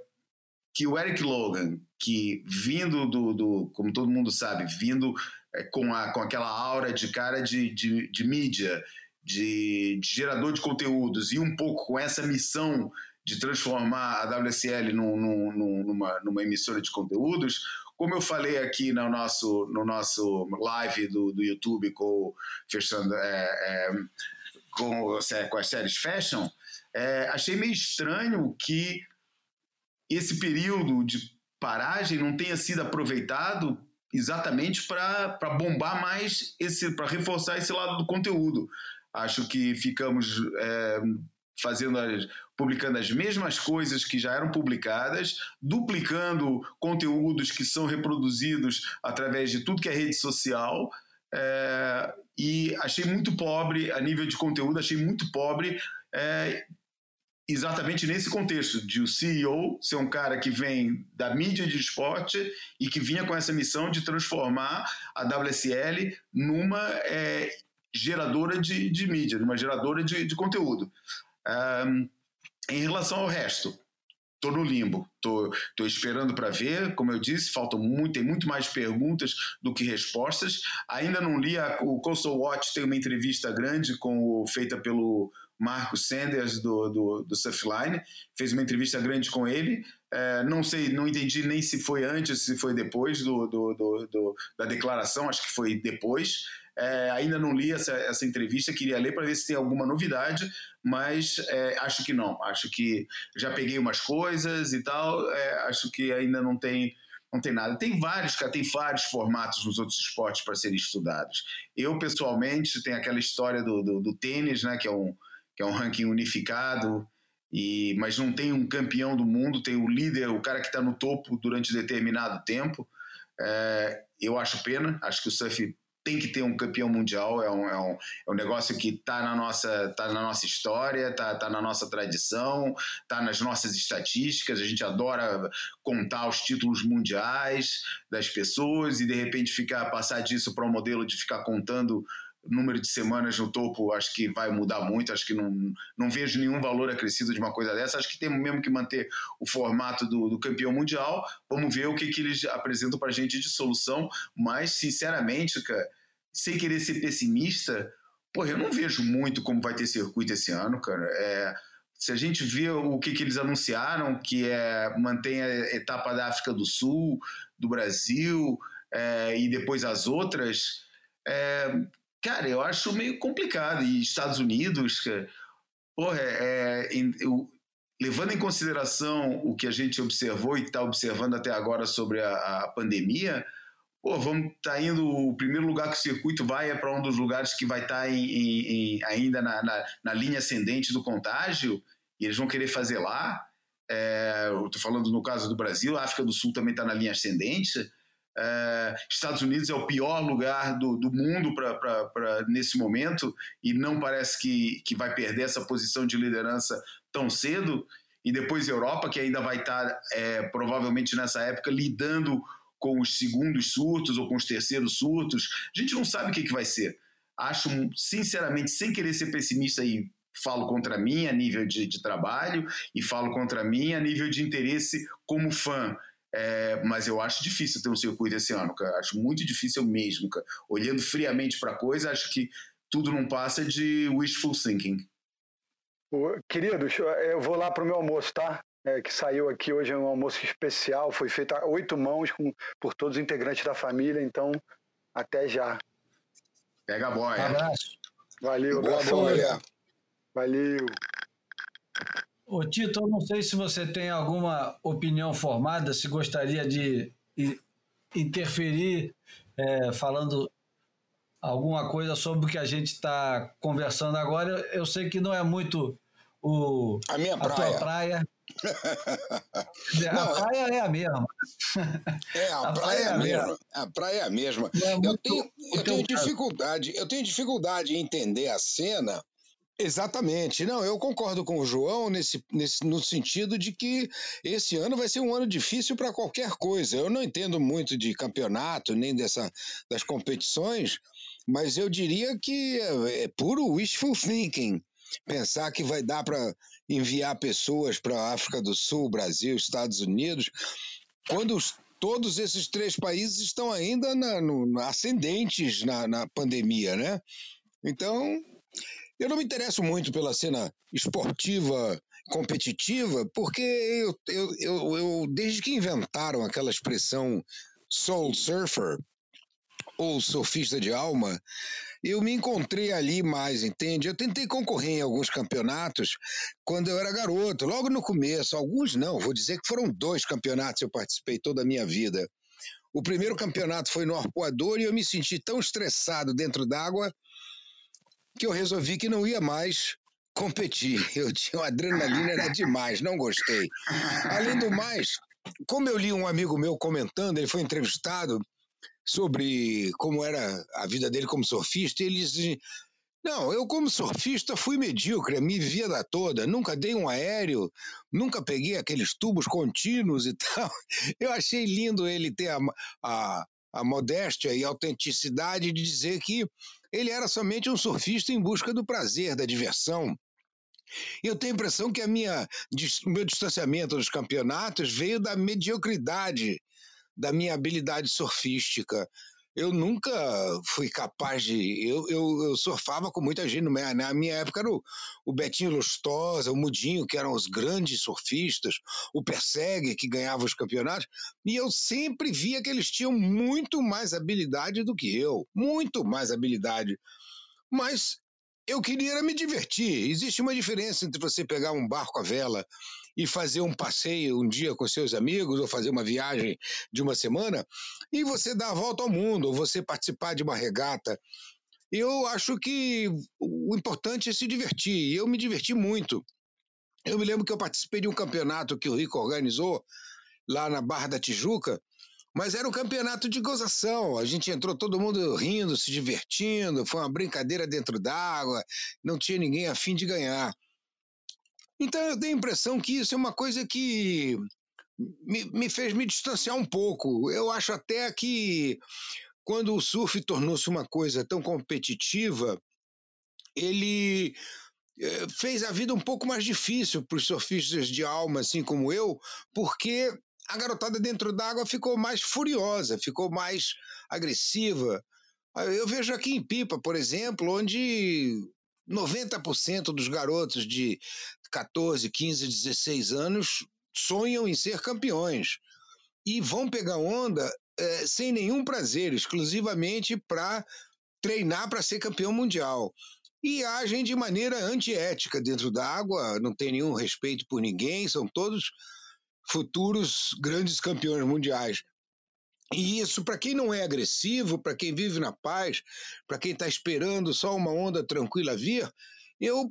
que o Eric Logan, que vindo do, do como todo mundo sabe, vindo é, com, a, com aquela aura de cara de, de, de mídia, de, de, gerador de conteúdos e um pouco com essa missão de transformar a WSL num, num, numa, numa emissora de conteúdos, como eu falei aqui no nosso, no nosso live do, do YouTube, com, fechando, é, é, com, com as séries fashion, é, achei meio estranho que esse período de paragem não tenha sido aproveitado exatamente para bombar mais esse, para reforçar esse lado do conteúdo. Acho que ficamos é, fazendo as, publicando as mesmas coisas que já eram publicadas, duplicando conteúdos que são reproduzidos através de tudo que é rede social. É, e achei muito pobre a nível de conteúdo, achei muito pobre é, exatamente nesse contexto de o CEO ser um cara que vem da mídia de esporte e que vinha com essa missão de transformar a WSL numa é, geradora de, de mídia, numa geradora de, de conteúdo. Um, em relação ao resto, Estou no limbo, estou esperando para ver. Como eu disse, faltam muito, tem muito mais perguntas do que respostas. Ainda não li a, o Coastal Watch tem uma entrevista grande com feita pelo Marcos Sanders do, do, do Surfline. Fez uma entrevista grande com ele. É, não sei, não entendi nem se foi antes, se foi depois do, do, do, do da declaração. Acho que foi depois. É, ainda não li essa, essa entrevista, queria ler para ver se tem alguma novidade, mas é, acho que não. Acho que já peguei umas coisas e tal, é, acho que ainda não tem não tem nada. Tem vários, cara, tem vários formatos nos outros esportes para serem estudados. Eu, pessoalmente, tenho aquela história do, do, do, tênis, né, que é um, que é um ranking unificado, e, mas não tem um campeão do mundo, tem o líder, o cara que está no topo durante determinado tempo. É, eu acho pena, acho que o surf tem que ter um campeão mundial, é um, é um, é um negócio que está na, nossa, tá na nossa história, está tá na nossa tradição, está nas nossas estatísticas, a gente adora contar os títulos mundiais das pessoas e de repente ficar passar disso para um modelo de ficar contando número de semanas no topo acho que vai mudar muito, acho que não, não vejo nenhum valor acrescido de uma coisa dessa, acho que tem mesmo que manter o formato do, do campeão mundial, vamos ver o que, que eles apresentam para a gente de solução, mas sinceramente, cara, sem querer ser pessimista, porra, eu não vejo muito como vai ter circuito esse ano, cara, é, se a gente vê o que, que eles anunciaram, que é mantém a etapa da África do Sul, do Brasil, é, e depois as outras, é, Cara, eu acho meio complicado. E Estados Unidos, cara, porra, é, é eu, levando em consideração o que a gente observou e está observando até agora sobre a, a pandemia, pô, vamos tá indo. O primeiro lugar que o circuito vai é para um dos lugares que vai estar tá em, em, em, ainda na, na, na, linha ascendente do contágio, e eles vão querer fazer lá. É, eu estou falando no caso do Brasil, a África do Sul também está na linha ascendente. Uh, Estados Unidos é o pior lugar do, do mundo para nesse momento e não parece que, que vai perder essa posição de liderança tão cedo. E depois Europa, que ainda vai estar tá, é, provavelmente nessa época lidando com os segundos surtos ou com os terceiros surtos. A gente não sabe o que, que vai ser. Acho, sinceramente, sem querer ser pessimista e falo contra mim a nível de, de trabalho e falo contra mim a nível de interesse como fã é, mas eu acho difícil ter um circuito esse ano, cara. Acho muito difícil mesmo, cara. Olhando friamente para a coisa, acho que tudo não passa de wishful thinking. Queridos, eu vou lá para o meu almoço, tá? É, que saiu aqui hoje é um almoço especial, foi feito a oito mãos com, por todos os integrantes da família, então até já. Pega a boia. Abraço. Valeu, abraço. Valeu. Ô Tito, eu não sei se você tem alguma opinião formada, se gostaria de interferir é, falando alguma coisa sobre o que a gente está conversando agora. Eu sei que não é muito o, a minha praia. tua praia. [laughs] a não, praia é a mesma. É, a, [laughs] a praia, praia, é a mesma. mesma. A praia é a mesma. É eu tenho, eu tenho dificuldade, eu tenho dificuldade em entender a cena Exatamente. Não, eu concordo com o João nesse, nesse, no sentido de que esse ano vai ser um ano difícil para qualquer coisa. Eu não entendo muito de campeonato, nem dessa, das competições, mas eu diria que é, é puro wishful thinking. Pensar que vai dar para enviar pessoas para a África do Sul, Brasil, Estados Unidos, quando os, todos esses três países estão ainda na, no, ascendentes na, na pandemia, né? Então, eu não me interesso muito pela cena esportiva competitiva, porque eu, eu, eu, eu, desde que inventaram aquela expressão soul surfer, ou surfista de alma, eu me encontrei ali mais, entende? Eu tentei concorrer em alguns campeonatos quando eu era garoto, logo no começo. Alguns não, vou dizer que foram dois campeonatos que eu participei toda a minha vida. O primeiro campeonato foi no Arpoador e eu me senti tão estressado dentro d'água que eu resolvi que não ia mais competir. [laughs] Eu tinha uma adrenalina, era demais, não gostei. Além do mais, como eu li um amigo meu comentando, ele foi entrevistado sobre como era a vida dele como surfista, e ele disse: Não, eu como surfista fui medíocre minha vida toda, nunca dei um aéreo, nunca peguei aqueles tubos contínuos e tal. [laughs] Eu achei lindo ele ter a, a, a modéstia e a autenticidade de dizer que ele era somente um surfista em busca do prazer, da diversão. Eu tenho a impressão que a minha, meu distanciamento dos campeonatos veio da mediocridade da minha habilidade surfística. Eu nunca fui capaz de. Eu, eu, eu surfava com muita gente. Na minha época era o, o Betinho Lustosa, o Mudinho, que eram os grandes surfistas, o Persegue, que ganhava os campeonatos, e eu sempre via que eles tinham muito mais habilidade do que eu. Muito mais habilidade. Mas eu queria me divertir. Existe uma diferença entre você pegar um barco à vela e fazer um passeio um dia com seus amigos, ou fazer uma viagem de uma semana, e você dar a volta ao mundo, ou você participar de uma regata. Eu acho que o importante é se divertir. Eu me diverti muito. Eu me lembro que eu participei de um campeonato que o Rico organizou lá na Barra da Tijuca, mas era um campeonato de gozação. A gente entrou todo mundo rindo, se divertindo, foi uma brincadeira dentro d'água, não tinha ninguém a fim de ganhar. Então eu tenho a impressão que isso é uma coisa que me, me fez me distanciar um pouco. Eu acho até que quando o surf tornou-se uma coisa tão competitiva, ele eh, fez a vida um pouco mais difícil para os surfistas de alma, assim como eu, porque a garotada dentro d'água ficou mais furiosa, ficou mais agressiva. Eu vejo aqui em Pipa, por exemplo, onde 90% dos garotos de 14, 15, 16 anos sonham em ser campeões e vão pegar onda é, sem nenhum prazer, exclusivamente para treinar para ser campeão mundial. E agem de maneira antiética dentro da água, não tem nenhum respeito por ninguém, são todos futuros grandes campeões mundiais. E isso, para quem não é agressivo, para quem vive na paz, para quem está esperando só uma onda tranquila vir, eu,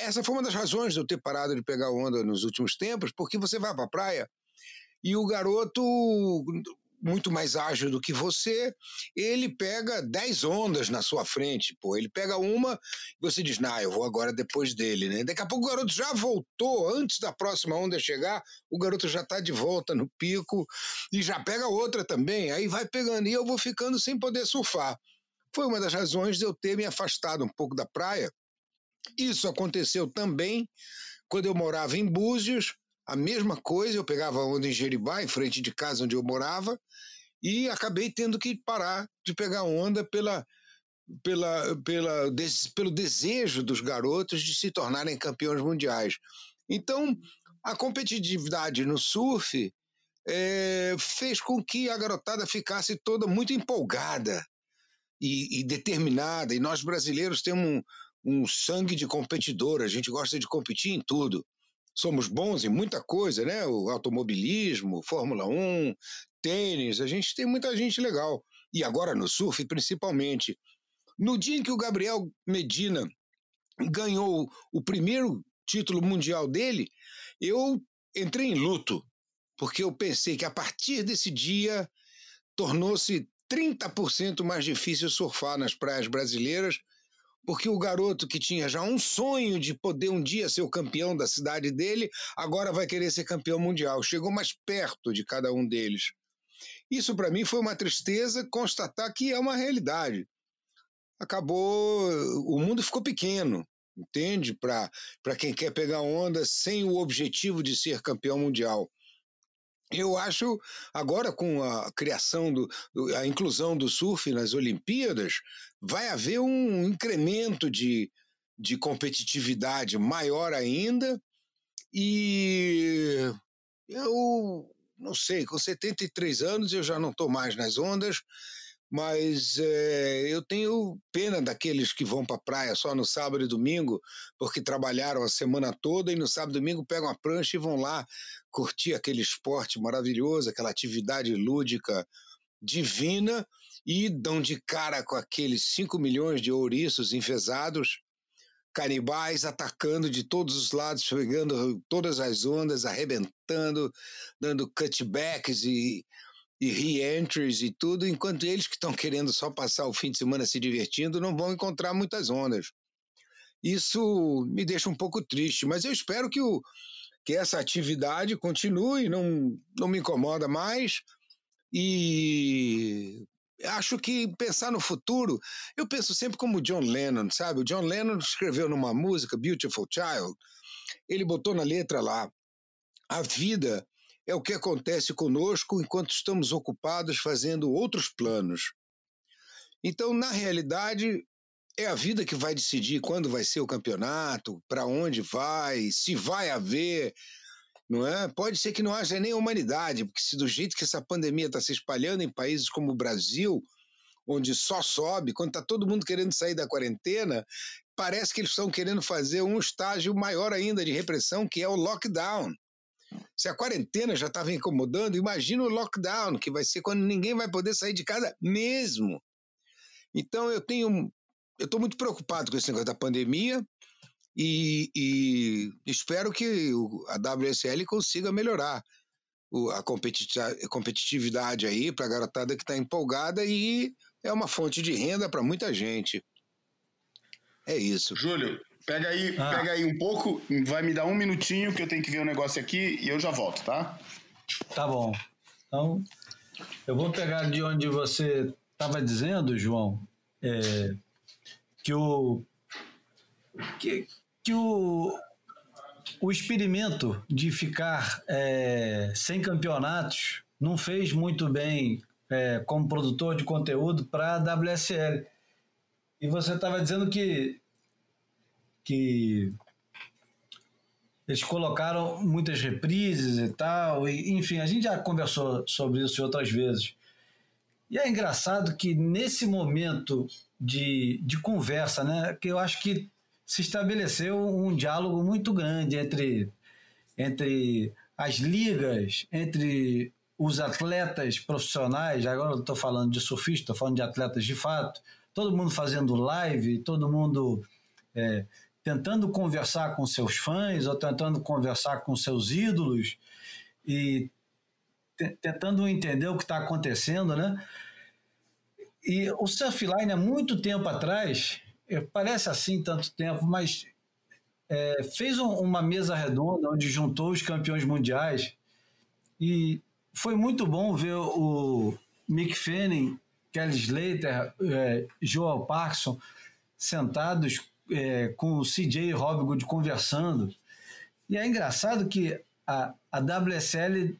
essa foi uma das razões de eu ter parado de pegar onda nos últimos tempos, porque você vai para a praia e o garoto muito mais ágil do que você, ele pega 10 ondas na sua frente, pô. Ele pega uma e você diz, não, eu vou agora depois dele, né? Daqui a pouco o garoto já voltou, antes da próxima onda chegar, o garoto já está de volta no pico e já pega outra também, aí vai pegando, e eu vou ficando sem poder surfar. Foi uma das razões de eu ter me afastado um pouco da praia. Isso aconteceu também quando eu morava em Búzios, a mesma coisa, eu pegava onda em Jeribá, em frente de casa onde eu morava, e acabei tendo que parar de pegar onda pela, pela, pela, des, pelo desejo dos garotos de se tornarem campeões mundiais. Então, a competitividade no surf é, fez com que a garotada ficasse toda muito empolgada e, e determinada, e nós brasileiros temos um, um sangue de competidor, a gente gosta de competir em tudo somos bons em muita coisa, né? O automobilismo, Fórmula 1, tênis, a gente tem muita gente legal. E agora no surf, principalmente. No dia em que o Gabriel Medina ganhou o primeiro título mundial dele, eu entrei em luto, porque eu pensei que a partir desse dia tornou-se 30% mais difícil surfar nas praias brasileiras porque o garoto que tinha já um sonho de poder um dia ser o campeão da cidade dele, agora vai querer ser campeão mundial. Chegou mais perto de cada um deles. Isso para mim foi uma tristeza constatar que é uma realidade. Acabou, o mundo ficou pequeno, entende? Para quem quer pegar onda sem o objetivo de ser campeão mundial. Eu acho, agora com a criação, do, a inclusão do surf nas Olimpíadas, vai haver um incremento de, de competitividade maior ainda. E eu não sei, com 73 anos eu já não estou mais nas ondas, mas é, eu tenho pena daqueles que vão para a praia só no sábado e domingo, porque trabalharam a semana toda e no sábado e domingo pegam a prancha e vão lá curtir aquele esporte maravilhoso, aquela atividade lúdica divina e dão de cara com aqueles 5 milhões de ouriços enfesados, canibais atacando de todos os lados, pegando todas as ondas, arrebentando, dando cutbacks e e re-entries e tudo, enquanto eles que estão querendo só passar o fim de semana se divertindo não vão encontrar muitas ondas. Isso me deixa um pouco triste, mas eu espero que, o, que essa atividade continue, não, não me incomoda mais. E acho que pensar no futuro, eu penso sempre como John Lennon, sabe? O John Lennon escreveu numa música, Beautiful Child, ele botou na letra lá: a vida é o que acontece conosco enquanto estamos ocupados fazendo outros planos. Então, na realidade, é a vida que vai decidir quando vai ser o campeonato, para onde vai, se vai haver, não é? Pode ser que não haja nem humanidade, porque se do jeito que essa pandemia está se espalhando em países como o Brasil, onde só sobe, quando está todo mundo querendo sair da quarentena, parece que eles estão querendo fazer um estágio maior ainda de repressão, que é o lockdown. Se a quarentena já estava incomodando, imagina o lockdown, que vai ser quando ninguém vai poder sair de casa mesmo. Então eu tenho, eu estou muito preocupado com esse negócio da pandemia e, e espero que a WSL consiga melhorar a competitividade aí para a garotada que está empolgada e é uma fonte de renda para muita gente. É isso. Júlio, pega aí, ah. pega aí um pouco, vai me dar um minutinho que eu tenho que ver um negócio aqui e eu já volto, tá? Tá bom. Então, eu vou pegar de onde você estava dizendo, João, é, que o que, que o, o experimento de ficar é, sem campeonatos não fez muito bem é, como produtor de conteúdo para a WSL. E você estava dizendo que, que eles colocaram muitas reprises e tal, e, enfim, a gente já conversou sobre isso outras vezes. E é engraçado que nesse momento de, de conversa, né, que eu acho que se estabeleceu um diálogo muito grande entre, entre as ligas, entre os atletas profissionais, agora eu estou falando de surfista, estou falando de atletas de fato, todo mundo fazendo live, todo mundo é, tentando conversar com seus fãs ou tentando conversar com seus ídolos e tentando entender o que está acontecendo, né? E o Surfline, há muito tempo atrás, é, parece assim tanto tempo, mas é, fez um, uma mesa redonda onde juntou os campeões mundiais e foi muito bom ver o Mick Fanning, Kelly Slater, é, Joel Parkinson sentados é, com o CJ Robgood conversando. E é engraçado que a, a WSL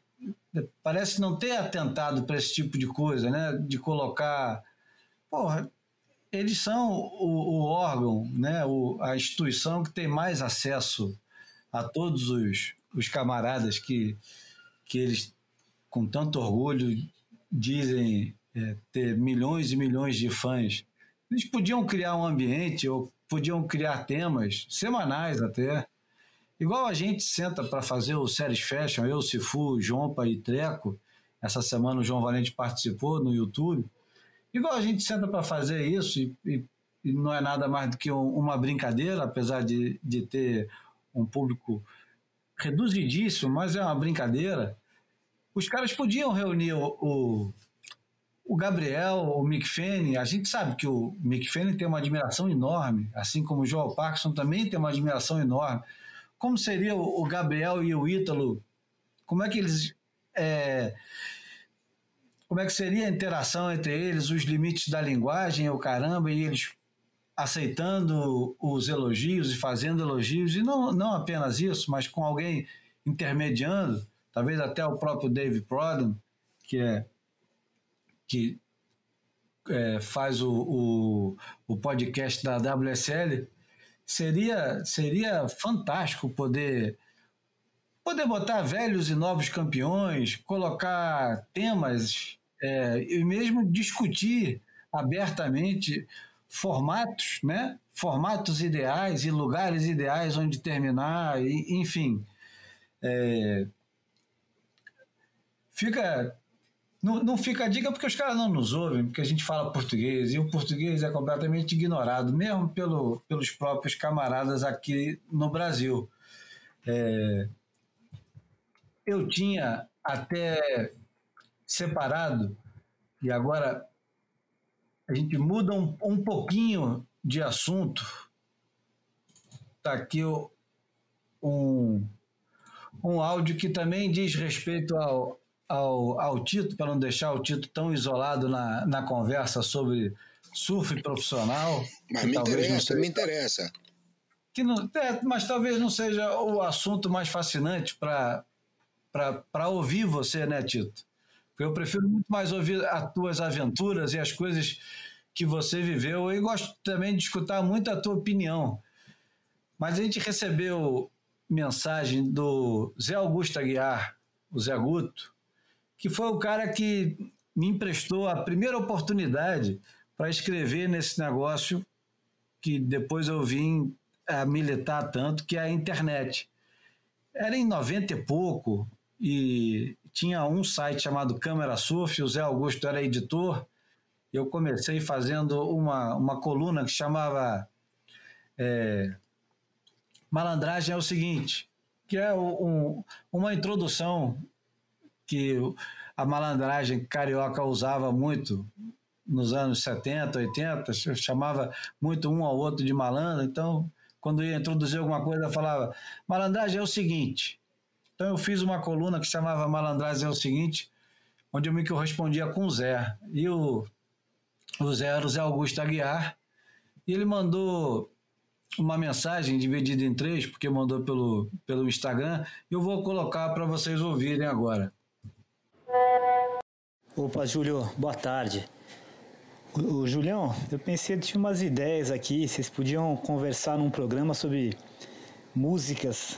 parece não ter atentado para esse tipo de coisa, né? De colocar. Porra, eles são o, o órgão, né? O, a instituição que tem mais acesso a todos os, os camaradas que, que eles com tanto orgulho, dizem é, ter milhões e milhões de fãs. Eles podiam criar um ambiente ou podiam criar temas semanais até. Igual a gente senta para fazer o Séries Fashion, eu, Cifu, Jompa e Treco. Essa semana o João Valente participou no YouTube. Igual a gente senta para fazer isso e, e, e, não é nada mais do que um, uma brincadeira, apesar de, de ter um público reduzidíssimo, mas é uma brincadeira os caras podiam reunir o, o, o Gabriel, o Mick Fanning. A gente sabe que o Mick Fanning tem uma admiração enorme, assim como o Joel Parkinson também tem uma admiração enorme. Como seria o, Gabriel e o Ítalo? Como é que eles. É, como é que seria a interação entre eles, os limites da linguagem, o caramba, e eles aceitando os elogios e fazendo elogios, e não, não apenas isso, mas com alguém intermediando talvez até o próprio Dave Prodan, que é que é, faz o, o, o, podcast da WSL, seria, seria fantástico poder poder botar velhos e novos campeões, colocar temas é, e mesmo discutir abertamente formatos, né? Formatos ideais e lugares ideais onde terminar, e, enfim. É, fica. Não, não fica a dica porque os caras não nos ouvem, porque a gente fala português, e o português é completamente ignorado, mesmo pelo, pelos próprios camaradas aqui no Brasil. É, eu tinha até separado, e agora a gente muda um, um pouquinho de assunto. Está aqui um, um áudio que também diz respeito ao, ao, ao Tito, para não deixar o Tito tão isolado na, na conversa sobre surf profissional. Mas me interessa, seja, me interessa. Que não, é, mas talvez não seja o assunto mais fascinante para ouvir você, né, Tito? Porque eu prefiro muito mais ouvir as tuas aventuras e as coisas que você viveu e gosto também de escutar muito a tua opinião. Mas a gente recebeu mensagem do Zé Augusto Aguiar, o Zé Guto, que foi o cara que me emprestou a primeira oportunidade para escrever nesse negócio que depois eu vim a militar tanto, que é a internet. Era em 90 e pouco, e tinha um site chamado Câmera Surf, o Zé Augusto era editor, eu comecei fazendo uma, uma coluna que chamava é, Malandragem é o seguinte, que é um, uma introdução que a malandragem carioca usava muito nos anos 70, 80, chamava muito um ao outro de malandro, então quando ia introduzir alguma coisa falava, malandragem é o seguinte. Então eu fiz uma coluna que chamava Malandragem é o seguinte, onde eu me correspondia com o Zé. E o o Zé era o Zé Augusto Aguiar, e ele mandou uma mensagem dividida em três, porque mandou pelo, pelo Instagram, e eu vou colocar para vocês ouvirem agora. Opa, Júlio, boa tarde. O, o Julião, eu pensei, tinha umas ideias aqui, vocês podiam conversar num programa sobre músicas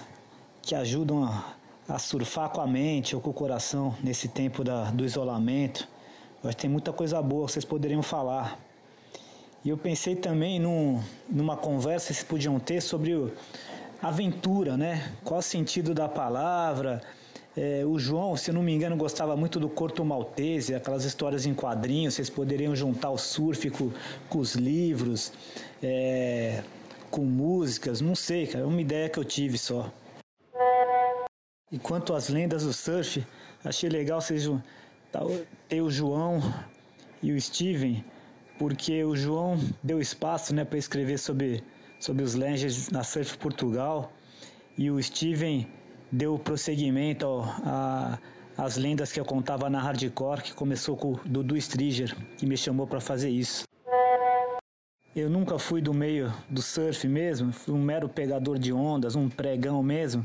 que ajudam a, a surfar com a mente ou com o coração nesse tempo da, do isolamento mas tem muita coisa boa que vocês poderiam falar. E eu pensei também num, numa conversa que vocês podiam ter sobre o, aventura, né? Qual o sentido da palavra? É, o João, se não me engano, gostava muito do Corto Maltese, aquelas histórias em quadrinhos. Vocês poderiam juntar o surf com, com os livros, é, com músicas, não sei, cara. É uma ideia que eu tive só. E quanto às lendas do surf, achei legal vocês ter o João e o Steven, porque o João deu espaço né, para escrever sobre, sobre os Legends na Surf Portugal e o Steven deu prosseguimento às lendas que eu contava na Hardcore, que começou com o Dudu Striger, que me chamou para fazer isso. Eu nunca fui do meio do surf mesmo, fui um mero pegador de ondas, um pregão mesmo.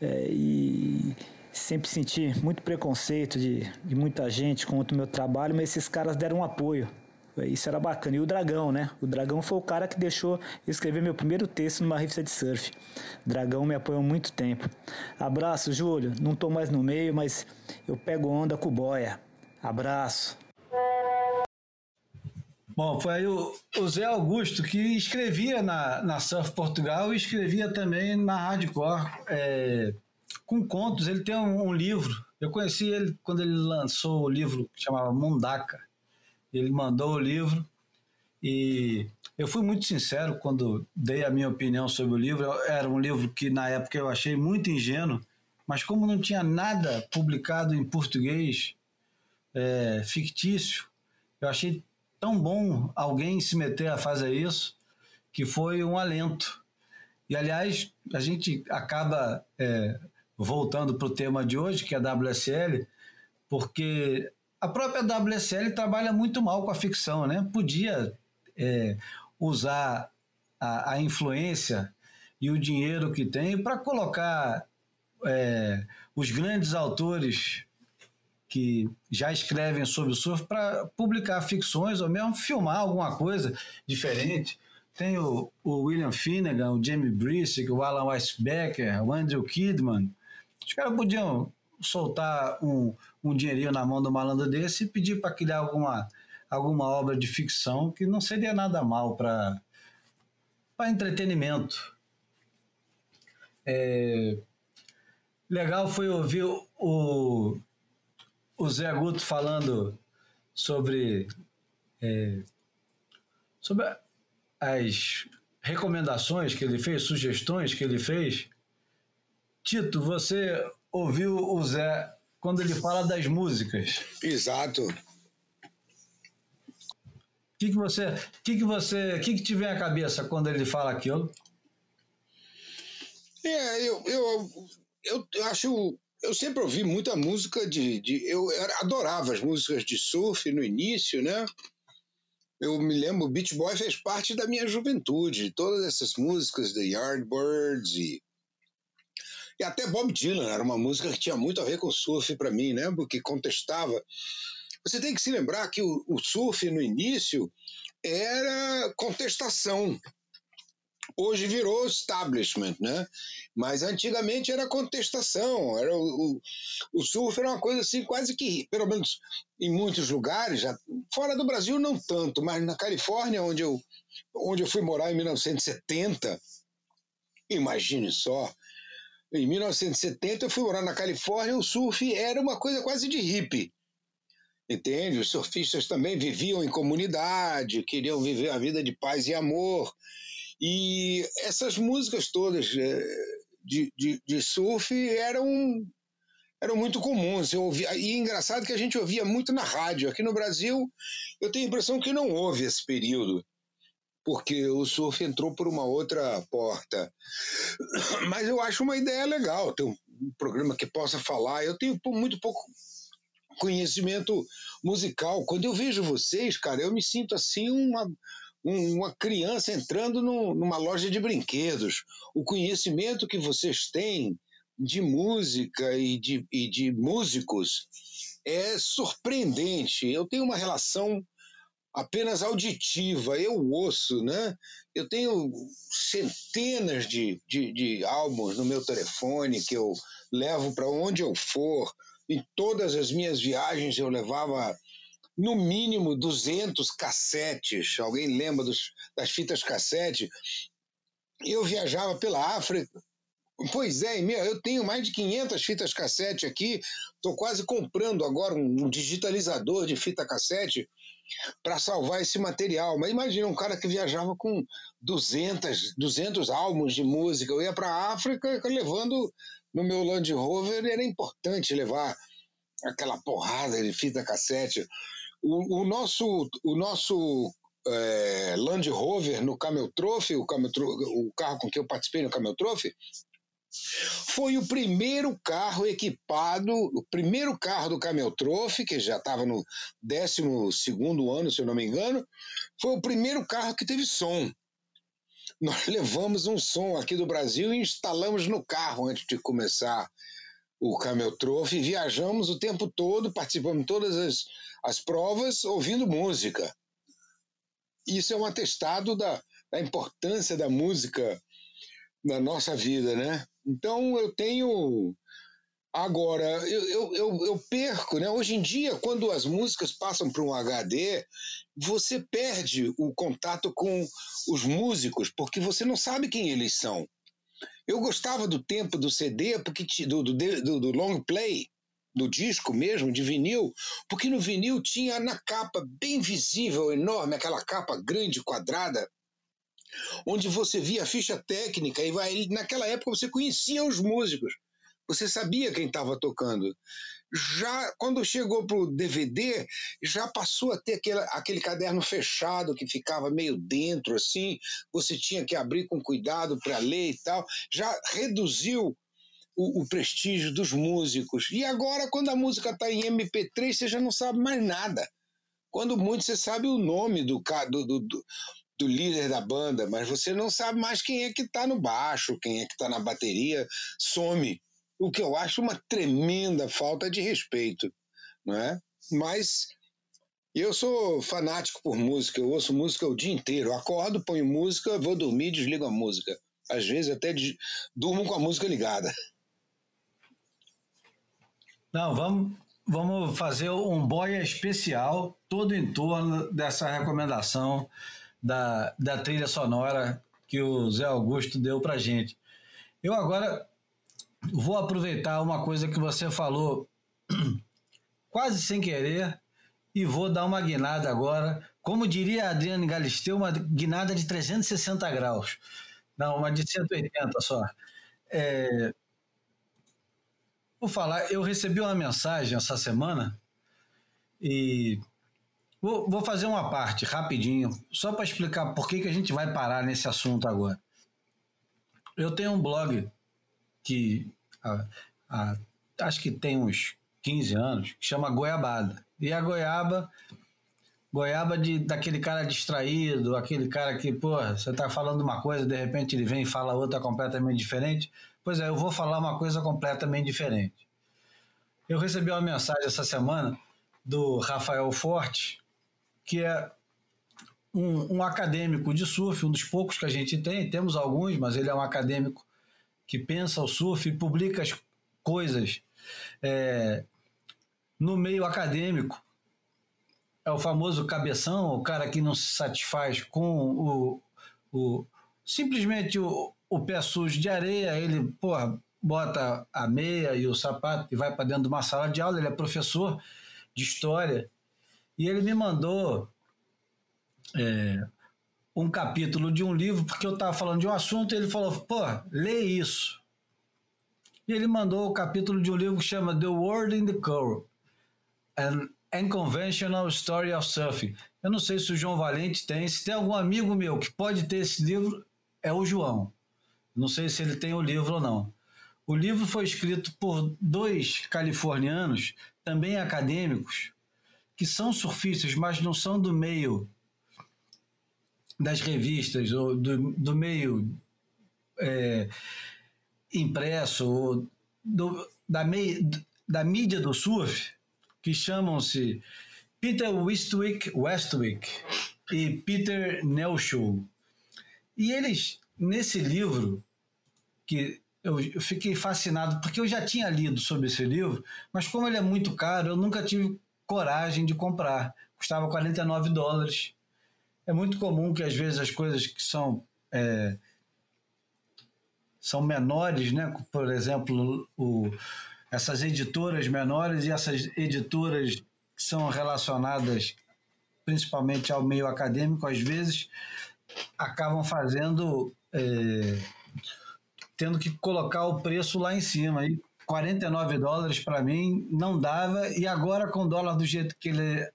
É, e sempre senti muito preconceito de, de muita gente contra o meu trabalho, mas esses caras deram um apoio. Isso era bacana. E o Dragão, né? O Dragão foi o cara que deixou escrever meu primeiro texto numa revista de surf. Dragão me apoiou muito tempo. Abraço, Júlio. Não tô mais no meio, mas eu pego onda com boia. Abraço. Bom, foi aí o, o Zé Augusto que escrevia na, na Surf Portugal e escrevia também na Hardcore. É, com contos. Ele tem um, um, livro. Eu conheci ele quando ele lançou o livro que chamava Mundaka. Ele mandou o livro e eu fui muito sincero quando dei a minha opinião sobre o livro. Era um livro que na época eu achei muito ingênuo, mas como não tinha nada publicado em português é, fictício, eu achei tão bom alguém se meter a fazer isso que foi um alento. E aliás, a gente acaba é, voltando para o tema de hoje, que é a WSL, porque a própria WSL trabalha muito mal com a ficção, né? Podia é, usar a, a, influência e o dinheiro que tem para colocar é, os grandes autores que já escrevem sobre o surf para publicar ficções ou mesmo filmar alguma coisa diferente. Tem o, o William Finnegan, o Jamie Brisick, o Alan Weisbecker, o Andrew Kidman, os caras podiam soltar um, um dinheirinho na mão do malandro desse e pedir para criar alguma, alguma obra de ficção que não seria nada mal para entretenimento. É, legal foi ouvir o, o Zé Guto falando sobre, é, sobre as recomendações que ele fez, sugestões que ele fez Tito, você ouviu o Zé quando ele fala das músicas? Exato. O que, que você, que que você, que que te vem à cabeça quando ele fala aquilo? É, eu, eu, eu, eu acho, eu sempre ouvi muita música de, de eu adorava as músicas de surf no início, né? Eu me lembro, o Beach Boy fez parte da minha juventude, todas essas músicas, The Yardbirds e e até Bob Dylan era uma música que tinha muito a ver com surf para mim, né? Porque contestava. Você tem que se lembrar que o, o surf no início era contestação. Hoje virou establishment, né? Mas antigamente era contestação. Era o, o, o surf era uma coisa assim, quase que, pelo menos em muitos lugares, já, fora do Brasil não tanto, mas na Califórnia, onde eu, onde eu fui morar em 1970, imagine só, em 1970 eu fui morar na Califórnia, o surf era uma coisa quase de hippie. Entende? Os surfistas também viviam em comunidade, queriam viver a vida de paz e amor. E essas músicas todas é, de, de, de surf eram, eram muito comuns. Eu ouvia, e engraçado que a gente ouvia muito na rádio. Aqui no Brasil, eu tenho a impressão que não houve esse período, porque o surf entrou por uma outra porta. [coughs] Mas eu acho uma ideia legal ter um programa que possa falar. Eu tenho muito pouco conhecimento musical. Quando eu vejo vocês, cara, eu me sinto assim uma, uma criança entrando no, numa loja de brinquedos. O conhecimento que vocês têm de música e de, e de músicos é surpreendente. Eu tenho uma relação apenas auditiva, eu ouço, né? Eu tenho centenas de, de, de álbuns no meu telefone que eu levo para onde eu for em todas as minhas viagens eu levava no mínimo 200 cassetes. Alguém lembra dos, das fitas cassete? Eu viajava pela África. Pois é, eu tenho mais de 500 fitas cassete aqui. Estou quase comprando agora um digitalizador de fita cassete para salvar esse material. Mas imagina um cara que viajava com 200, 200 álbuns de música. Eu ia para a África levando no meu Land Rover era importante levar aquela porrada de fita cassete. O, o nosso, o nosso é, Land Rover no Camel Trophy, o, Camel, o carro com que eu participei no Camel Trophy, foi o primeiro carro equipado, o primeiro carro do Camel Trophy, que já estava no 12 ano, se eu não me engano, foi o primeiro carro que teve som nós [laughs] levamos um som aqui do Brasil e instalamos no carro antes de começar o Camel Trophy. Viajamos o tempo todo, participamos de todas as, as provas ouvindo música. Isso é um atestado da, da importância da música na nossa vida, né? Então eu tenho Agora, eu, eu, eu, eu, perco, né? Hoje em dia, quando as músicas passam para um HD, você perde o contato com os músicos, porque você não sabe quem eles são. Eu gostava do tempo do CD, porque do, do, do, do long play, do disco mesmo, de vinil, porque no vinil tinha na capa, bem visível, enorme, aquela capa grande, quadrada, onde você via a ficha técnica, e vai, naquela época você conhecia os músicos. Você sabia quem estava tocando. Já quando chegou para o DVD, já passou a ter aquele, aquele caderno fechado que ficava meio dentro assim. Você tinha que abrir com cuidado para ler e tal. Já reduziu o, o, prestígio dos músicos. E agora, quando a música está em MP3, você já não sabe mais nada. Quando muito você sabe o nome do, do, do, do líder da banda, mas você não sabe mais quem é que está no baixo, quem é que está na bateria, some o que eu acho uma tremenda falta de respeito, não é? Mas eu sou fanático por música, eu ouço música o dia inteiro. Eu acordo, ponho música, vou dormir, desligo a música. Às vezes até durmo com a música ligada. Não, vamos, vamos fazer um boia especial todo em torno dessa recomendação da, da trilha sonora que o Zé Augusto deu para gente. Eu agora vou aproveitar uma coisa que você falou [clears throat] quase sem querer e vou dar uma guinada agora. Como diria a Adriane Galisteu, uma guinada de 360 graus. Não, uma de 180 só. É... Vou falar, eu recebi uma mensagem essa semana e vou, vou fazer uma parte rapidinho, só para explicar por que, que a gente vai parar nesse assunto agora. Eu tenho um blog que a, a, acho que tem uns 15 anos, que chama Goiabada. E a goiaba, goiaba de, daquele cara distraído, aquele cara que, pô, você tá falando uma coisa, de repente ele vem e fala outra completamente diferente. Pois é, eu vou falar uma coisa completamente diferente. Eu recebi uma mensagem essa semana do Rafael Forte, que é um, um, acadêmico de surf, um dos poucos que a gente tem, temos alguns, mas ele é um acadêmico que pensa o surf e publica as coisas é, no meio acadêmico. É o famoso cabeção, o cara que não se satisfaz com o, o simplesmente o, o pé sujo de areia, ele, porra, bota a meia e o sapato e vai para dentro de uma sala de aula. Ele é professor de história e ele me mandou é, um capítulo de um livro porque eu estava falando de um assunto e ele falou: pô, lê isso. E ele mandou o capítulo de um livro que chama The World in the Curl An Unconventional Story of Surfing. Eu não sei se o João Valente tem. Se tem algum amigo meu que pode ter esse livro, é o João. Não sei se ele tem o livro ou não. O livro foi escrito por dois californianos, também acadêmicos, que são surfistas, mas não são do meio das revistas ou do, do meio é, impresso ou do, da, mei, da mídia do surf, que chamam-se Peter Westwick, Westwick e Peter Nelshow. E eles, nesse livro, que eu, eu fiquei fascinado, porque eu já tinha lido sobre esse livro, mas como ele é muito caro, eu nunca tive coragem de comprar. Custava 49 dólares é muito comum que às vezes as coisas que são é, são menores, né? Por exemplo, o, essas editoras menores e essas editoras que são relacionadas principalmente ao meio acadêmico, às vezes acabam fazendo é, tendo que colocar o preço lá em cima. E 49 dólares para mim não dava, e agora com o dólar do jeito que ele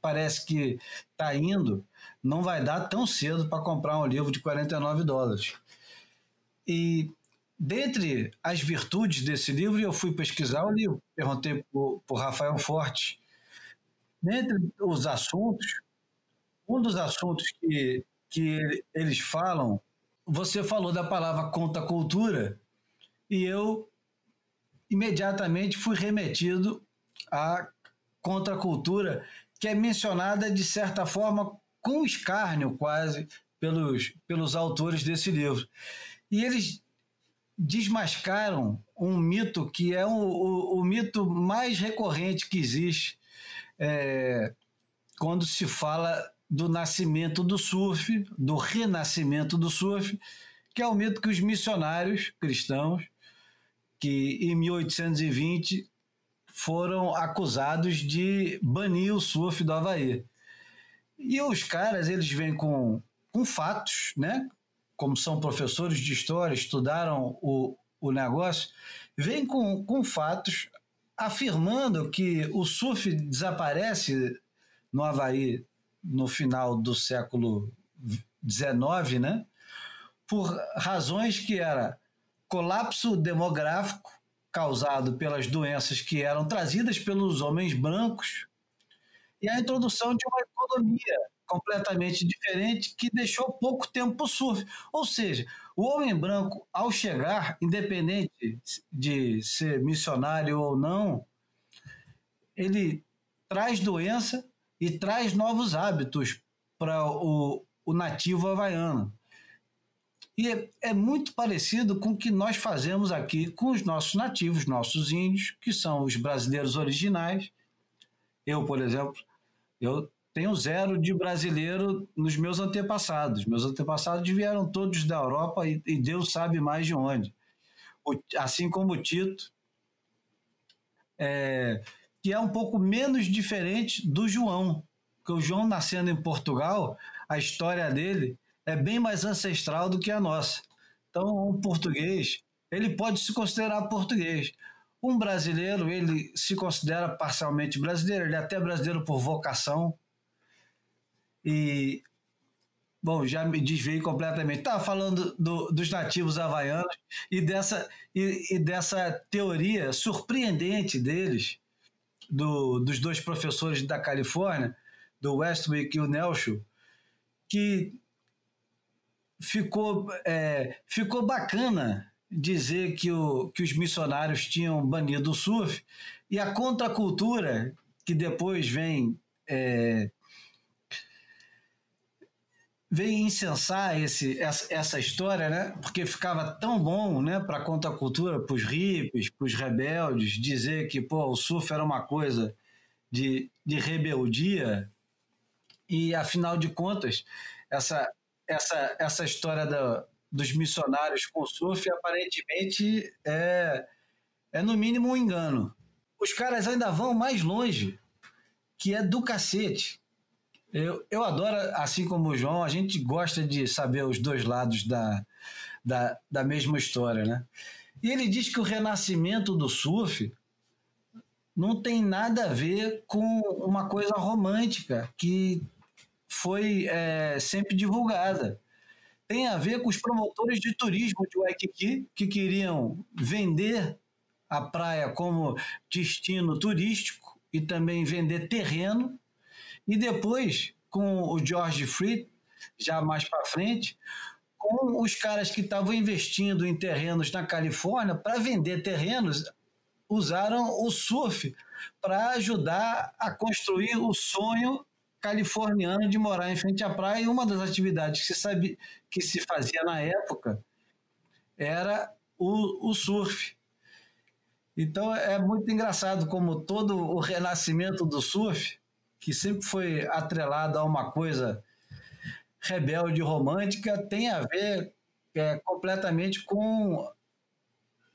parece que está indo, não vai dar tão cedo para comprar um livro de 49 dólares. E dentre as virtudes desse livro, eu fui pesquisar o livro, perguntei para o Rafael Forte. Dentre os assuntos, um dos assuntos que, que eles falam, você falou da palavra contracultura, e eu imediatamente fui remetido à contracultura que é mencionada de certa forma com escárnio quase pelos, pelos autores desse livro. E eles desmascaram um mito que é o, o, o mito mais recorrente que existe é, quando se fala do nascimento do surf, do renascimento do surf, que é o mito que os missionários cristãos, que em 1820 foram acusados de banir o surf do Havaí. E os caras, eles vêm com, com fatos, né? Como são professores de história, estudaram o, o negócio, vêm com, com fatos afirmando que o surf desaparece no Havaí no final do século XIX, né? Por razões que era colapso demográfico, causado pelas doenças que eram trazidas pelos homens brancos e a introdução de uma economia completamente diferente que deixou pouco tempo para surf. Ou seja, o homem branco, ao chegar, independente de ser missionário ou não, ele traz doença e traz novos hábitos para o, o nativo havaiano. E é, é, muito parecido com o que nós fazemos aqui com os nossos nativos, nossos índios, que são os brasileiros originais. Eu, por exemplo, eu tenho zero de brasileiro nos meus antepassados. Meus antepassados vieram todos da Europa e, e Deus sabe mais de onde. O, assim como o Tito, é, que é um pouco menos diferente do João. Porque o João, nascendo em Portugal, a história dele é bem mais ancestral do que a nossa. Então, um português, ele pode se considerar português. Um brasileiro, ele se considera parcialmente brasileiro, ele é até brasileiro por vocação. E, bom, já me desviei completamente. Estava falando do, dos nativos havaianos e dessa, e, e dessa teoria surpreendente deles, do, dos dois professores da Califórnia, do Westwick e o Nelson, que ficou, é, ficou bacana dizer que, o, que os missionários tinham banido o surf e a contracultura que depois vem é, veio incensar esse, essa, essa história, né? Porque ficava tão bom, né, para a contracultura, para os hippies, para os rebeldes, dizer que pô, o surf era uma coisa de, de rebeldia. E afinal de contas, essa, essa, essa história da, dos missionários com o surf aparentemente é, é no mínimo um engano. Os caras ainda vão mais longe, que é do cacete eu, eu adoro, assim como o João, a gente gosta de saber os dois lados da, da, da mesma história, né? E ele diz que o renascimento do surf não tem nada a ver com uma coisa romântica que foi é, sempre divulgada. Tem a ver com os promotores de turismo de Waikiki que queriam vender a praia como destino turístico e também vender terreno e depois, com o George Free, já mais para frente, com os caras que estavam investindo em terrenos na Califórnia para vender terrenos, usaram o surf para ajudar a construir o sonho californiano de morar em frente à praia. E uma das atividades que se, sabia, que se fazia na época era o, o surf. Então é muito engraçado como todo o renascimento do surf que sempre foi atrelado a uma coisa rebelde romântica, tem a ver é, completamente com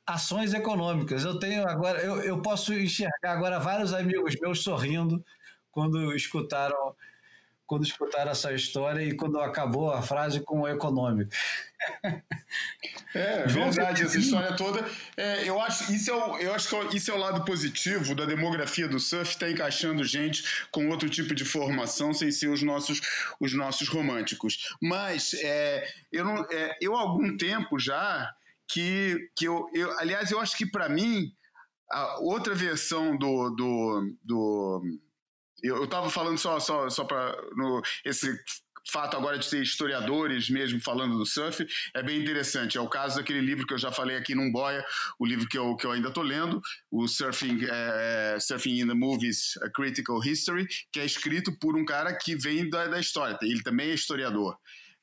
ações econômicas. Eu tenho agora, eu, eu posso enxergar agora vários amigos meus sorrindo quando escutaram quando escutaram essa história e quando acabou a frase com o econômico. É, [laughs] verdade, essa história toda. É, eu, acho, isso é o, eu acho que é isso é o lado positivo da demografia do surf, está encaixando gente com outro tipo de formação sem ser os nossos, os nossos românticos. Mas é, eu, não, é, eu há algum tempo já que, que eu, eu. Aliás, eu acho que para mim, a outra versão do, do, do eu estava falando só, só, só para esse fato agora de ter historiadores mesmo falando do surf é bem interessante. É o caso daquele livro que eu já falei aqui num boia, o livro que eu, que eu ainda estou lendo, o Surfing, é, é, Surfing in the Movies, A Critical History, que é escrito por um cara que vem da, da história. Ele também é historiador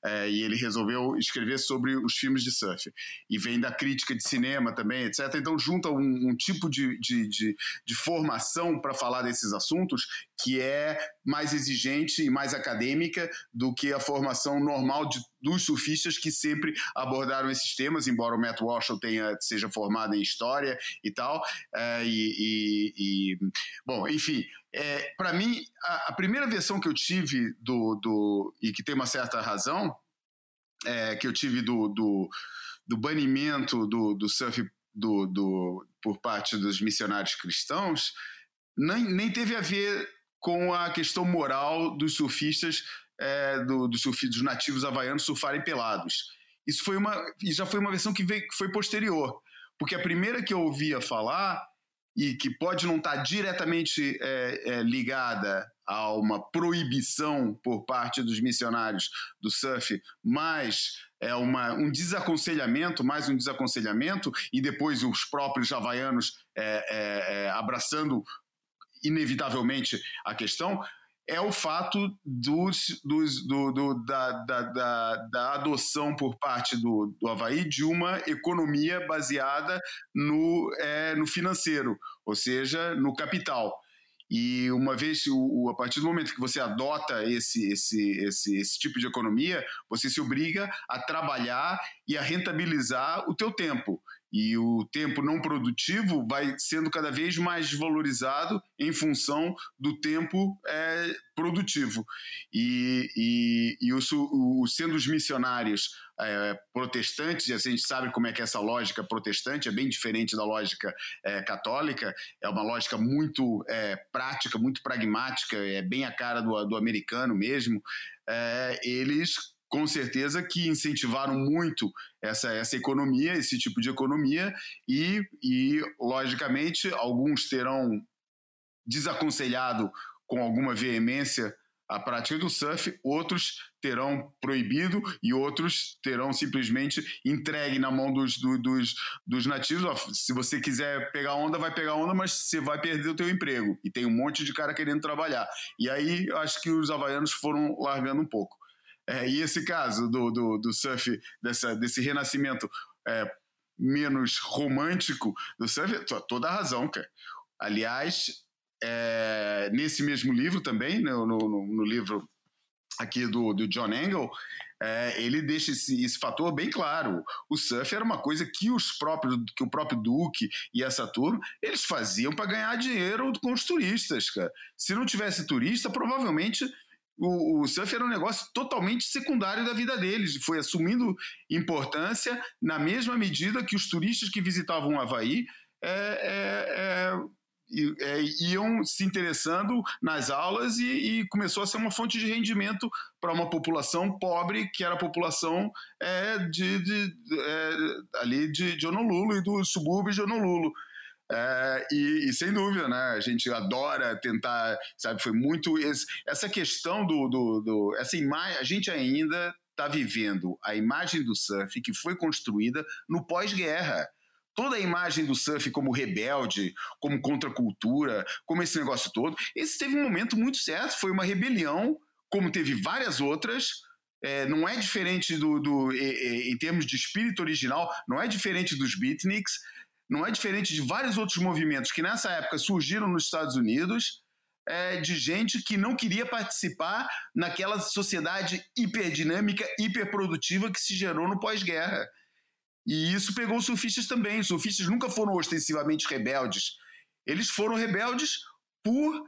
é, e ele resolveu escrever sobre os filmes de surf. E vem da crítica de cinema também, etc. Então, junta um, um tipo de, de, de, de formação para falar desses assuntos que é mais exigente e mais acadêmica do que a formação normal de, dos surfistas que sempre abordaram esses temas, embora o Matt Walsh tenha, seja formado em história e tal. É, e, e, e, bom, enfim, é, para mim, a, a, primeira versão que eu tive do, do e que tem uma certa razão, é, que eu tive do, do, do banimento do, do surf do, do, por parte dos missionários cristãos, nem, nem teve a ver com a questão moral dos surfistas, é, do, do surf, dos nativos havaianos surfarem pelados. Isso foi uma, já foi uma versão que, veio, que foi posterior, porque a primeira que eu ouvia falar e que pode não estar diretamente é, é, ligada a uma proibição por parte dos missionários do surf, mas é uma, um desaconselhamento, mais um desaconselhamento, e depois os próprios havaianos é, é, é abraçando inevitavelmente a questão, é o fato dos, dos, do, do, da, da, da, da, adoção por parte do, do Havaí de uma economia baseada no, é, no financeiro, ou seja, no capital. E uma vez, a partir do momento que você adota esse, esse, esse, esse tipo de economia, você se obriga a trabalhar e a rentabilizar o teu tempo e o tempo não produtivo vai sendo cada vez mais valorizado em função do tempo é, produtivo. E, e, e o, sendo os missionários é, protestantes, e a gente sabe como é que é essa lógica protestante é bem diferente da lógica é, católica, é uma lógica muito é, prática, muito pragmática, é bem a cara do, do americano mesmo. É, eles com certeza que incentivaram muito essa, essa economia, esse tipo de economia, e, e logicamente alguns terão desaconselhado com alguma veemência a prática do surf, outros terão proibido e outros terão simplesmente entregue na mão dos, do, dos, dos nativos. se você quiser pegar onda, vai pegar onda, mas você vai perder o teu emprego. E tem um monte de cara querendo trabalhar. E aí acho que os havaianos foram largando um pouco. É, e esse caso do, do, do surf, dessa, desse renascimento é, menos romântico do surf, toda a razão, cara. Aliás, é, nesse mesmo livro também, né, no, no, no livro aqui do, do John Engel, é, ele deixa esse, esse, fator bem claro. O surf era uma coisa que os próprios, que o próprio Duque e essa turma, eles faziam para ganhar dinheiro com os turistas, cara. Se não tivesse turista, provavelmente o, o, surf era um negócio totalmente secundário da vida deles, foi assumindo importância na mesma medida que os turistas que visitavam o Havaí é, é, é é, iam se interessando nas aulas e, e, começou a ser uma fonte de rendimento para uma população pobre, que era a população é, de, de é, ali de, de Honolulu e do subúrbio de Honolulu. É, e, e, sem dúvida, né? A gente adora tentar, sabe? Foi muito esse, essa questão do, do, do essa imagem. A gente ainda está vivendo a imagem do surf que foi construída no pós-guerra toda a imagem do surf como rebelde, como contracultura, como esse negócio todo. Esse teve um momento muito certo, foi uma rebelião, como teve várias outras. É, não é diferente do, do e, em termos de espírito original, não é diferente dos beatniks, não é diferente de vários outros movimentos que nessa época surgiram nos Estados Unidos. É, de gente que não queria participar naquela sociedade hiperdinâmica, hiperprodutiva que se gerou no pós-guerra. E isso pegou os surfistas também. Os surfistas nunca foram ostensivamente rebeldes. Eles foram rebeldes por,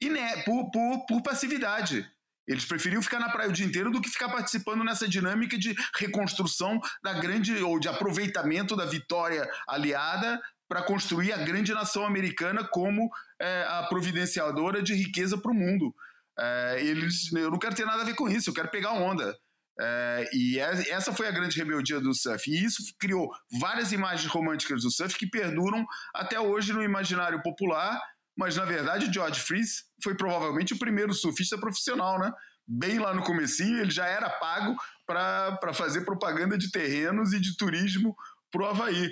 iné por, por, por passividade. Eles preferiam ficar na praia o dia inteiro do que ficar participando nessa dinâmica de reconstrução da grande ou de aproveitamento da vitória aliada para construir a grande nação americana como é, a providenciadora de riqueza para o mundo. É, eles, eu não quero ter nada a ver com isso, eu quero pegar onda. É, e essa foi a grande rebeldia do surf. E isso criou várias imagens românticas do surf que perduram até hoje no imaginário popular. Mas, na verdade, George Fries foi provavelmente o primeiro surfista profissional, né? Bem lá no comecinho, ele já era pago para fazer propaganda de terrenos e de turismo para o Havaí.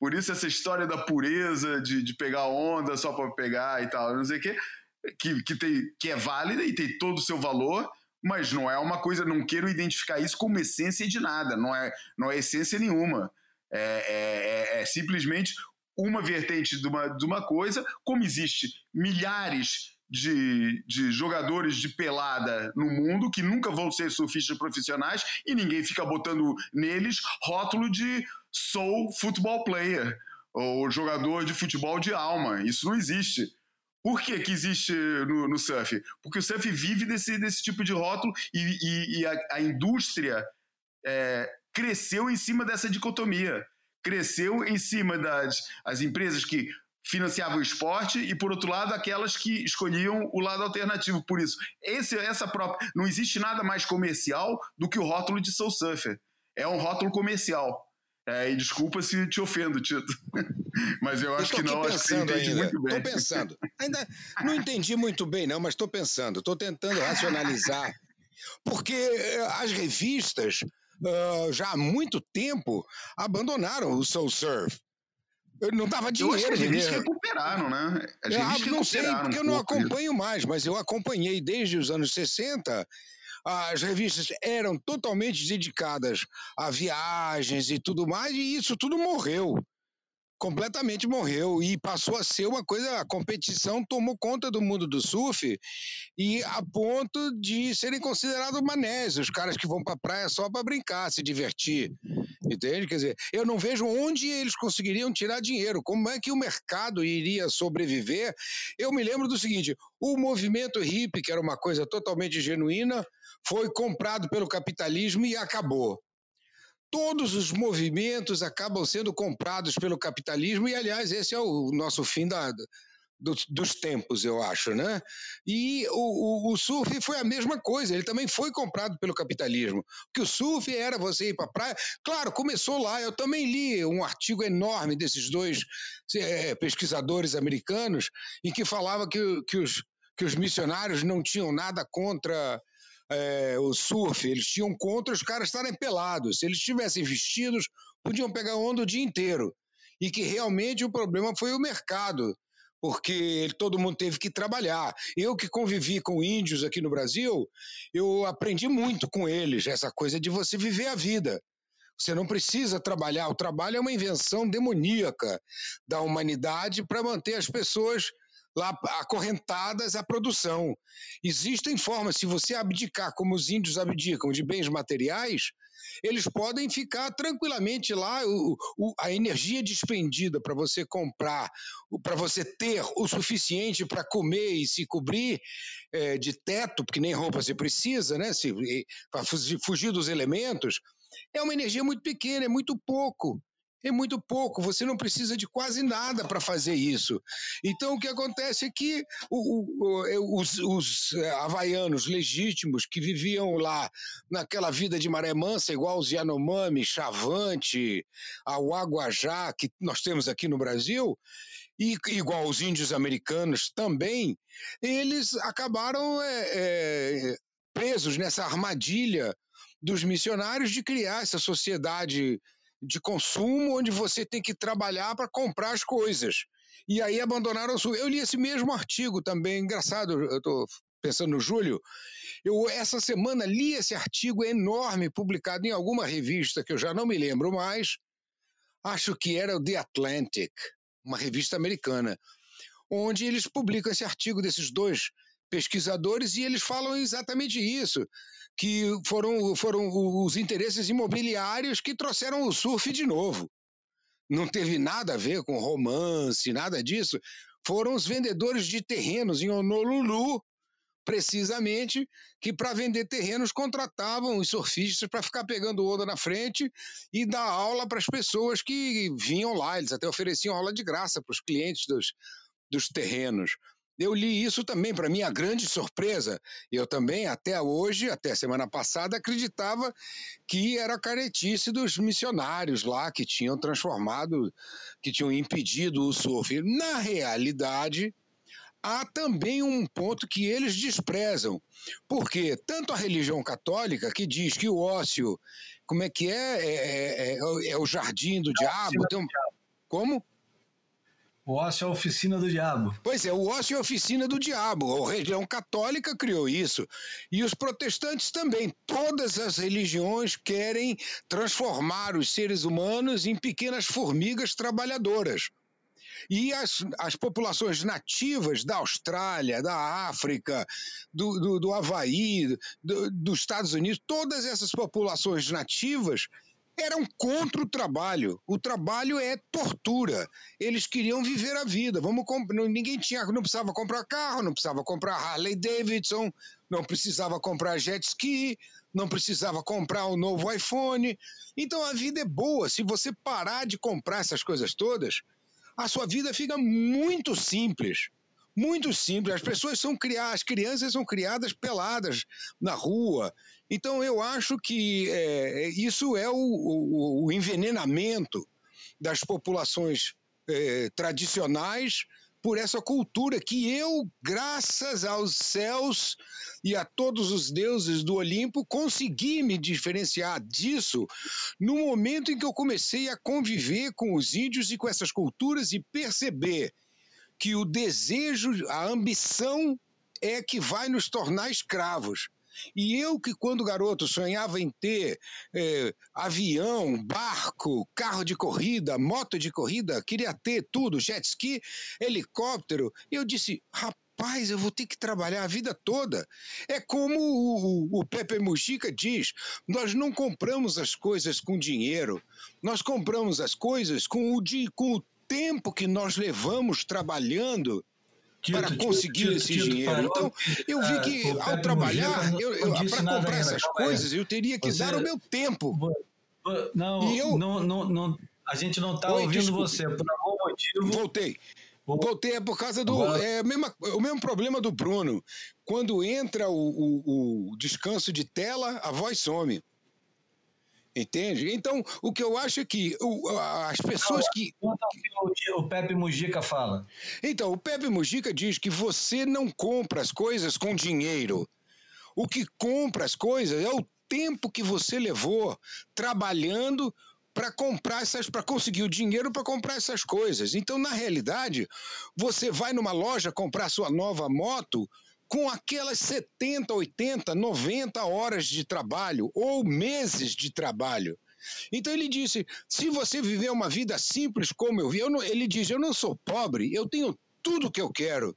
Por isso essa história da pureza, de, de pegar onda só para pegar e tal, não sei o quê, que, que, tem, que é válida e tem todo o seu valor, mas não é uma coisa, não quero identificar isso como essência de nada, não é, não é essência nenhuma. É, é, é, é simplesmente uma vertente de uma, de uma coisa, como existe milhares de, de, jogadores de pelada no mundo que nunca vão ser surfistas profissionais e ninguém fica botando neles rótulo de sou football player ou jogador de futebol de alma. Isso não existe. Por que, que existe no, no, surf? Porque o surf vive desse, desse tipo de rótulo e, e, e a, a, indústria é, cresceu em cima dessa dicotomia. Cresceu em cima das as empresas que financiavam o esporte e, por outro lado, aquelas que escolhiam o lado alternativo. Por isso, esse, essa própria. Não existe nada mais comercial do que o rótulo de Soul Surfer. É um rótulo comercial. É, e desculpa se te ofendo, Tito. [laughs] Mas eu acho eu que não, acho que você entende ainda. muito bem. Estou pensando. Ainda não entendi muito bem, não, mas estou pensando, estou tentando racionalizar. Porque eh, as revistas, uh, já há muito tempo, abandonaram o Soul Surf. Não dava dinheiro. Eu acho que revistas recuperaram, né? As revistas não sei, porque um eu não acompanho isso. mais, mas eu acompanhei desde os anos 60 as revistas eram totalmente dedicadas a viagens e tudo mais, e isso tudo morreu. Completamente morreu e passou a ser uma coisa. A competição tomou conta do mundo do surf e a ponto de serem considerados manés, os caras que vão para a praia só para brincar, se divertir. Entende? Quer dizer, eu não vejo onde eles conseguiriam tirar dinheiro. Como é que o mercado iria sobreviver? Eu me lembro do seguinte: o movimento hippie, que era uma coisa totalmente genuína, foi comprado pelo capitalismo e acabou. Todos os movimentos acabam sendo comprados pelo capitalismo, e, aliás, esse é o nosso fim da, dos, dos, tempos, eu acho, né? E o, o, o, surf foi a mesma coisa, ele também foi comprado pelo capitalismo. Que o surf era você ir para a praia. Claro, começou lá. Eu também li um artigo enorme desses dois é, pesquisadores americanos em que falava que, que, os, que os missionários não tinham nada contra é, o surf, eles tinham contra os caras estarem pelados. Se eles estivessem vestidos, podiam pegar onda o dia inteiro. E que realmente o problema foi o mercado. porque todo mundo teve que trabalhar. Eu que convivi com índios aqui no Brasil, eu aprendi muito com eles, essa coisa de você viver a vida. Você não precisa trabalhar, o trabalho é uma invenção demoníaca da humanidade para manter as pessoas lá acorrentadas à produção. Existem formas, se você abdicar, como os índios abdicam, de bens materiais, eles podem ficar tranquilamente lá. O, o, a energia despendida para você comprar, para você ter o suficiente para comer e se cobrir é, de teto, porque nem roupa você precisa, né? Para fugir dos elementos, é uma energia muito pequena, é muito pouco é muito pouco, você não precisa de quase nada para fazer isso. Então, o que acontece é que o, o, é, os, os, é, havaianos legítimos que viviam lá naquela vida de maré mansa, igual os Yanomami, Chavante, a Waguajá, que nós temos aqui no Brasil, e igual os índios americanos também, eles acabaram é, é, presos nessa armadilha dos missionários de criar essa sociedade de consumo onde você tem que trabalhar para comprar as coisas. E aí abandonaram o sul. Eu li esse mesmo artigo também, engraçado, eu estou pensando no Júlio. Eu, essa semana, li esse artigo enorme, publicado em alguma revista que eu já não me lembro mais. Acho que era o The Atlantic, uma revista americana, onde eles publicam esse artigo desses dois pesquisadores e eles falam exatamente isso que foram, foram os interesses imobiliários que trouxeram o surf de novo. Não teve nada a ver com romance, nada disso. Foram os vendedores de terrenos em Honolulu, precisamente, que para vender terrenos contratavam os surfistas para ficar pegando onda na frente e dar aula para as pessoas que vinham lá. Eles até ofereciam aula de graça para os clientes dos, dos terrenos. Eu li isso também, para minha grande surpresa. Eu também, até hoje, até semana passada, acreditava que era a caretice dos missionários lá que tinham transformado, que tinham impedido o surf. Na realidade, há também um ponto que eles desprezam. Porque tanto a religião católica, que diz que o ócio, como é que é? É, é, é, é o jardim do é diabo. Tem um... Como? O ócio é a oficina do diabo. Pois é, o ócio é a oficina do diabo. A religião católica criou isso. E os protestantes também. Todas as religiões querem transformar os seres humanos em pequenas formigas trabalhadoras. E as, as populações nativas da Austrália, da África, do, do, do Havaí, do, dos Estados Unidos, todas essas populações nativas eram contra o trabalho. O trabalho é tortura. Eles queriam viver a vida. Vamos ninguém tinha, não precisava comprar carro, não precisava comprar Harley Davidson, não precisava comprar jet ski, não precisava comprar um novo iPhone. Então a vida é boa. Se você parar de comprar essas coisas todas, a sua vida fica muito simples. Muito simples. As pessoas são criadas, as crianças são criadas peladas na rua. Então, eu acho que é, isso é o, o, o, envenenamento das populações é, tradicionais por essa cultura que eu, graças aos céus e a todos os deuses do Olimpo, consegui me diferenciar disso no momento em que eu comecei a conviver com os índios e com essas culturas e perceber que o desejo, a ambição é que vai nos tornar escravos. E eu que, quando garoto, sonhava em ter é, avião, barco, carro de corrida, moto de corrida, queria ter tudo, jet ski, helicóptero, eu disse, rapaz, eu vou ter que trabalhar a vida toda. É como o, o, o Pepe Mujica diz: nós não compramos as coisas com dinheiro, nós compramos as coisas com o, com o tempo que nós levamos trabalhando Tito, para conseguir Tito, esse Tito, dinheiro. Então, eu vi que uh, ao trabalhar, para comprar essas coisas, eu teria que você, dar o meu tempo. Não, eu, não, não, não, a gente não está ouvindo desculpe. você, por algum motivo. Voltei. Voltei é por causa do. Agora... É mesma, o mesmo problema do Bruno. Quando entra o, o, o descanso de tela, a voz some. Entende? Então, o que eu acho é que as pessoas que. O Pepe Mujica fala. Então, o Pepe Mujica diz que você não compra as coisas com dinheiro. O que compra as coisas é o tempo que você levou trabalhando para comprar essas, para conseguir o dinheiro para comprar essas coisas. Então, na realidade, você vai numa loja comprar sua nova moto com aquelas 70, 80, 90 horas de trabalho ou meses de trabalho. Então ele disse: se você viver uma vida simples como eu vi, eu não, ele diz: eu não sou pobre, eu tenho tudo que eu quero.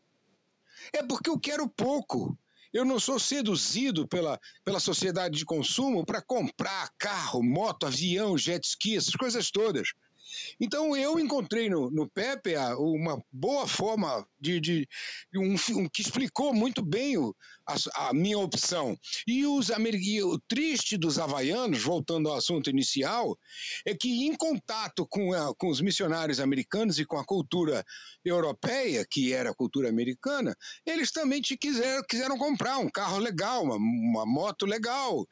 É porque eu quero pouco. Eu não sou seduzido pela, pela sociedade de consumo para comprar carro, moto, avião, jet ski, essas coisas todas. Então eu encontrei no, no Pepe uma boa forma de, de um, um, que explicou muito bem o, a, a, minha opção. E, os, o triste dos havaianos, voltando ao assunto inicial, é que em contato com, a, com os missionários americanos e com a cultura europeia, que era a cultura americana, eles também te quiseram, quiseram comprar um carro legal, uma, uma moto legal,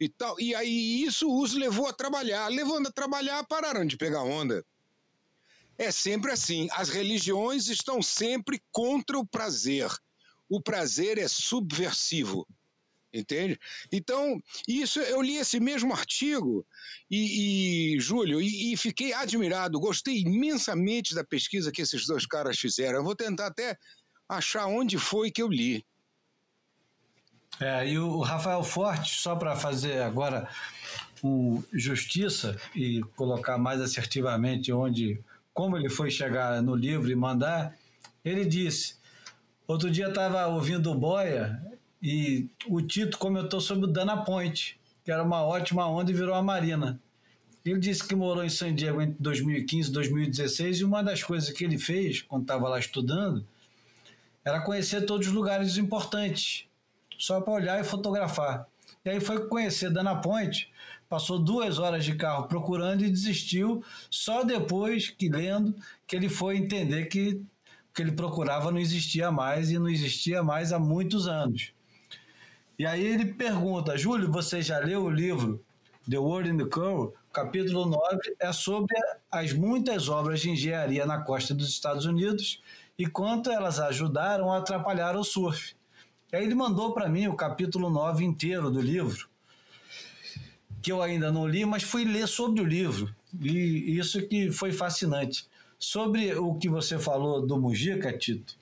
e tal. E aí isso os levou a trabalhar. Levando a trabalhar, pararam de pegar onda. É sempre assim. As religiões estão sempre contra o prazer. O prazer é subversivo. Entende? Então, isso eu li esse mesmo artigo e, e Júlio, e, e, fiquei admirado, gostei imensamente da pesquisa que esses dois caras fizeram. Eu vou tentar até achar onde foi que eu li. É, e o Rafael Forte, só para fazer agora o justiça e colocar mais assertivamente onde, como ele foi chegar no livro e mandar, ele disse: outro dia estava ouvindo o Boia e o Tito comentou sobre o Dana Point, que era uma ótima onda e virou a Marina. Ele disse que morou em San Diego entre 2015 e 2016 e uma das coisas que ele fez quando estava lá estudando era conhecer todos os lugares importantes só para olhar e fotografar. E aí foi conhecer Dana Point, passou duas horas de carro procurando e desistiu só depois que lendo que ele foi entender que o que ele procurava não existia mais e não existia mais há muitos anos. E aí ele pergunta, Júlio, você já leu o livro The World in the Curve? Capítulo 9 é sobre as muitas obras de engenharia na costa dos Estados Unidos e quanto elas ajudaram a atrapalhar o surf. E aí ele mandou para mim o capítulo 9 inteiro do livro, que eu ainda não li, mas fui ler sobre o livro. E isso que foi fascinante. Sobre o que você falou do Mujica, Tito,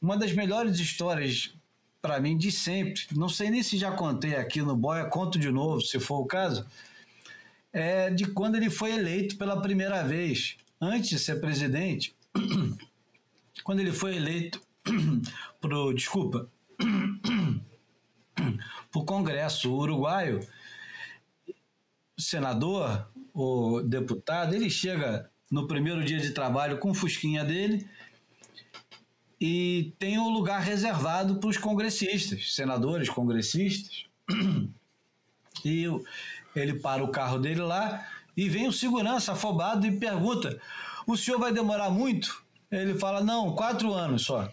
uma das melhores histórias para mim de sempre, não sei nem se já contei aqui no Boia, conto de novo, se for o caso, é de quando ele foi eleito pela primeira vez, antes de ser presidente, [coughs] quando ele foi eleito [coughs] pro, desculpa, [coughs] para o Congresso uruguaio, o senador, o deputado, ele chega no primeiro dia de trabalho com o fusquinha dele e tem um lugar reservado para os congressistas, senadores, congressistas. [coughs] E ele para o carro dele lá e vem o segurança afobado e pergunta: O senhor vai demorar muito? Ele fala: Não, quatro anos só.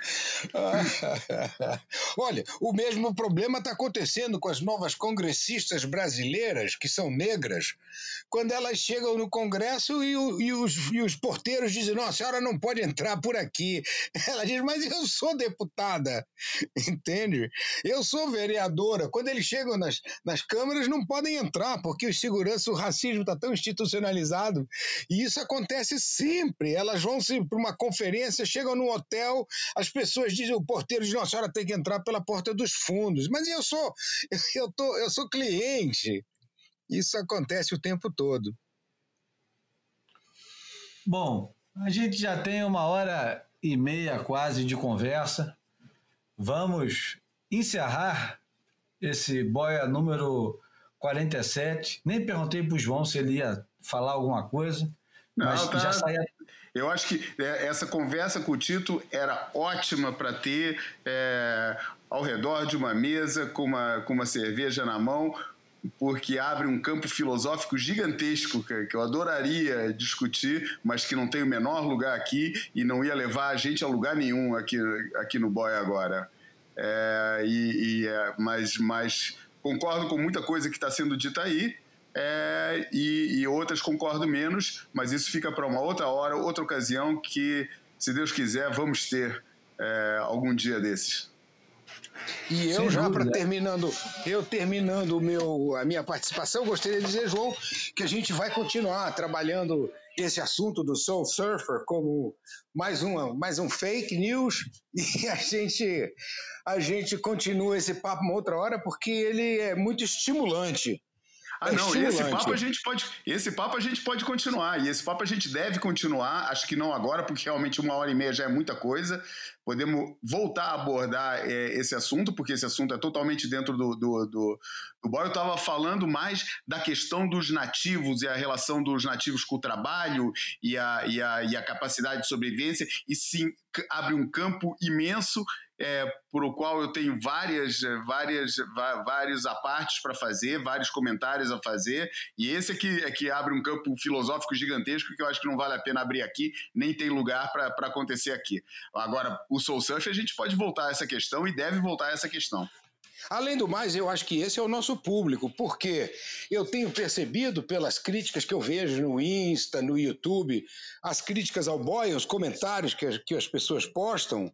[laughs] Olha, o mesmo problema está acontecendo com as novas congressistas brasileiras, que são negras, quando elas chegam no Congresso e, o, e, os, e os, porteiros dizem: Não, a senhora não pode entrar por aqui. [laughs] Ela diz: Mas eu sou deputada, [laughs] entende? Eu sou vereadora. Quando eles chegam nas, nas câmaras, não podem entrar, porque o segurança, o racismo está tão institucionalizado. E isso acontece sempre. Elas vão para uma conferência, chegam no hotel, as pessoas dizem: O porteiro diz: Não, a senhora tem que entrar pela porta dos fundos. Mas eu sou, [laughs] eu, tô, eu sou cliente. Isso acontece o tempo todo. Bom, a gente já tem uma hora e meia quase de conversa. Vamos encerrar esse boia número 47. Nem perguntei para o João se ele ia falar alguma coisa, Não, mas tá... já saía. Eu acho que é, essa conversa com o Tito era ótima para ter é, ao redor de uma mesa com uma, com uma cerveja na mão, porque abre um campo filosófico gigantesco que eu adoraria discutir, mas que não tem o menor lugar aqui e não ia levar a gente a lugar nenhum aqui, aqui no Boy agora. É, e, e é, mas, mas concordo com muita coisa que está sendo dita aí. É, e, e, outras concordo menos, mas isso fica para uma outra hora, outra ocasião que, se Deus quiser, vamos ter é, algum dia desses. E eu Sem já para terminando, eu terminando o meu, a minha participação, gostaria de dizer, João, que a gente vai continuar trabalhando esse assunto do Soul Surfer como mais uma, mais um fake news [laughs] e a gente a gente continua esse papo uma outra hora porque ele é muito estimulante. Ah, é não, esse papo a gente pode, esse papo a gente pode continuar e esse papo a gente deve continuar. Acho que não agora, porque realmente uma hora e meia já é muita coisa. Podemos voltar a abordar é, esse assunto, porque esse assunto é totalmente dentro do, do, do, do Eu estava falando mais da questão dos nativos e a relação dos nativos com o trabalho e a, e a, e a capacidade de sobrevivência, e sim abre um campo imenso é, por o qual eu tenho várias, várias, vários apartes para fazer, vários comentários a fazer, e esse é que, é que abre um campo filosófico gigantesco que eu acho que não vale a pena abrir aqui, nem tem lugar para acontecer aqui. Agora, o Soul Surf, a gente pode voltar a essa questão e deve voltar a essa questão. Além do mais, eu acho que esse é o nosso público, porque eu tenho percebido pelas críticas que eu vejo no Insta, no YouTube, as críticas ao boy, os comentários que, que as pessoas postam,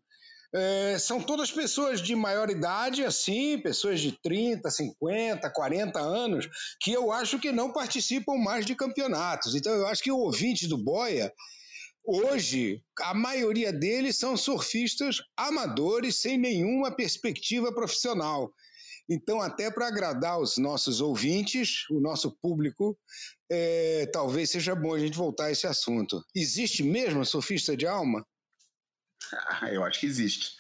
é, são todas pessoas de maior idade, assim, pessoas de 30, 50, 40 anos, que eu acho que não participam mais de campeonatos. Então, eu acho que o ouvinte do Boia, hoje, a maioria deles são surfistas amadores, sem nenhuma perspectiva profissional. Então, até para agradar os nossos ouvintes, o nosso público, é, talvez seja bom a gente voltar a esse assunto. Existe mesmo surfista de alma? Ah, eu acho que existe.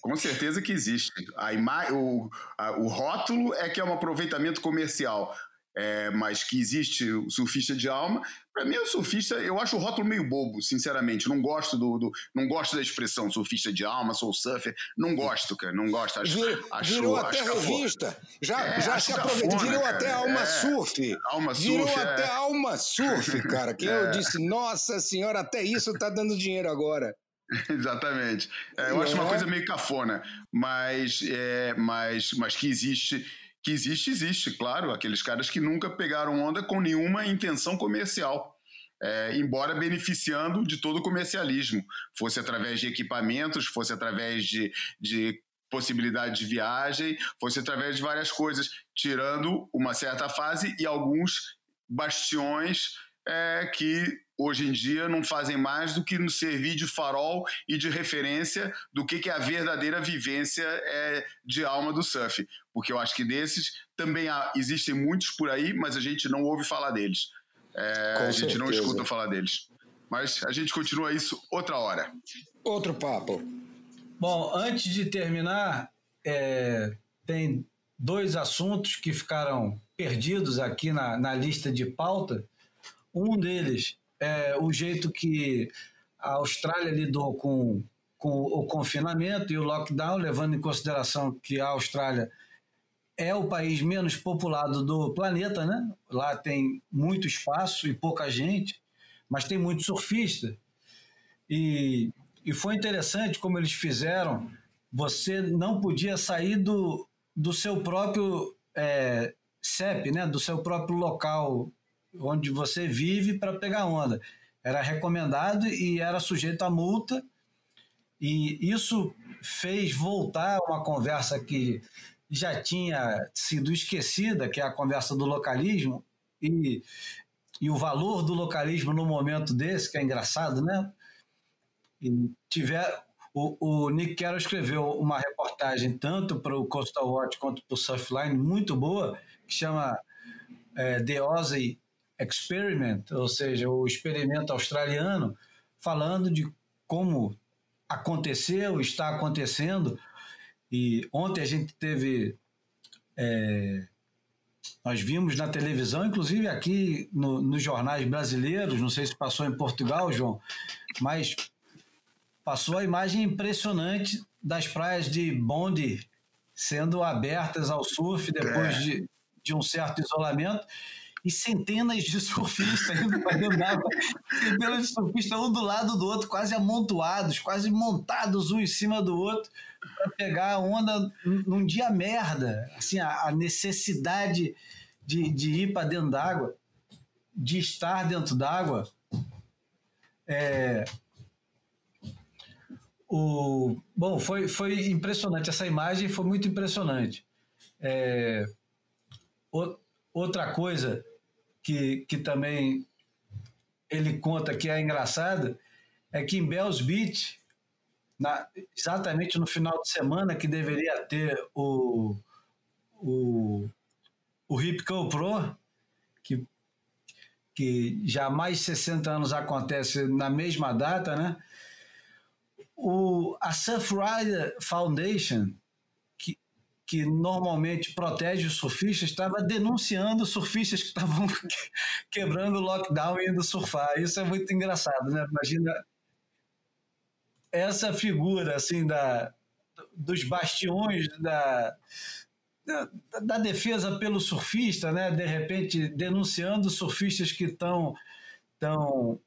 Com certeza que existe. A ima o, a, o rótulo é que é um aproveitamento comercial. É, mas que existe o surfista de alma. Para mim, o surfista, eu acho o rótulo meio bobo, sinceramente. Não gosto do, do, não gosto da expressão surfista de alma, sou surfer. Não gosto, cara. Não gosto. Acho, Vir, acho, virou acho até revista. Já, é, já se aproveita. Virou cara. até alma é, surf. Alma virou surf. Virou até alma surf, cara. Que [laughs] eu é. disse, nossa senhora, até isso tá dando dinheiro agora. [laughs] Exatamente. É, eu acho uma é. coisa meio cafona, mas, é, mas, mas que existe que existe, existe, claro, aqueles caras que nunca pegaram onda com nenhuma intenção comercial. É, embora beneficiando de todo o comercialismo, fosse através de equipamentos, fosse através de, de possibilidade de viagem, fosse através de várias coisas, tirando uma certa fase e alguns bastiões é, que hoje em dia não fazem mais do que nos servir de farol e de referência do que, que é a verdadeira vivência é, de alma do surf. Porque eu acho que desses também há, existem muitos por aí, mas a gente não ouve falar deles. É, a gente certeza. não escuta falar deles. Mas a gente continua isso outra hora. Outro papo. Bom, antes de terminar, é, tem dois assuntos que ficaram perdidos aqui na, na lista de pauta. Um deles é, o jeito que a Austrália lidou com, com o confinamento e o lockdown, levando em consideração que a Austrália é o país menos populado do planeta, né? Lá tem muito espaço e pouca gente, mas tem muito surfista. E, e foi interessante como eles fizeram. Você não podia sair do, do seu próprio é, CEP, né? do seu próprio local onde você vive para pegar onda. Era recomendado e era sujeito a multa. E isso fez voltar uma conversa que já tinha sido esquecida, que é a conversa do localismo, e, e o valor do localismo no momento desse, que é engraçado, né? E tiver, o, o Nick Carroll escreveu uma reportagem tanto para o Coastal Watch quanto para o Surfline, muito boa, que chama é, The Aussie Experiment, ou seja, o experimento australiano, falando de como aconteceu, está acontecendo. E ontem a gente teve. É, nós vimos na televisão, inclusive aqui no, nos jornais brasileiros, não sei se passou em Portugal, João, mas passou a imagem impressionante das praias de Bondi sendo abertas ao surf depois é. de, de um certo isolamento e centenas de [laughs] surfistas indo para dentro d'água, centenas de surfistas um do lado do outro, quase amontoados, quase montados um em cima do outro, para pegar a onda num dia merda. Assim, a, a necessidade de, de ir para dentro d'água, de estar dentro d'água. É... o, bom, foi, foi impressionante. Essa imagem foi muito impressionante. É, o, outra coisa que, que também ele conta que é engraçada é que em Bells Beach, na, exatamente no final de semana que deveria ter o, o, o Hip Pro, que, que já há mais de 60 anos acontece na mesma data, né? O, a Surfrider Foundation, que normalmente protege os surfistas, estava denunciando surfistas que estavam [laughs] quebrando o lockdown e indo surfar. Isso é muito engraçado, né? Imagina essa figura assim da, dos bastiões da, da, da, defesa pelo surfista, né? De repente denunciando surfistas que estão estão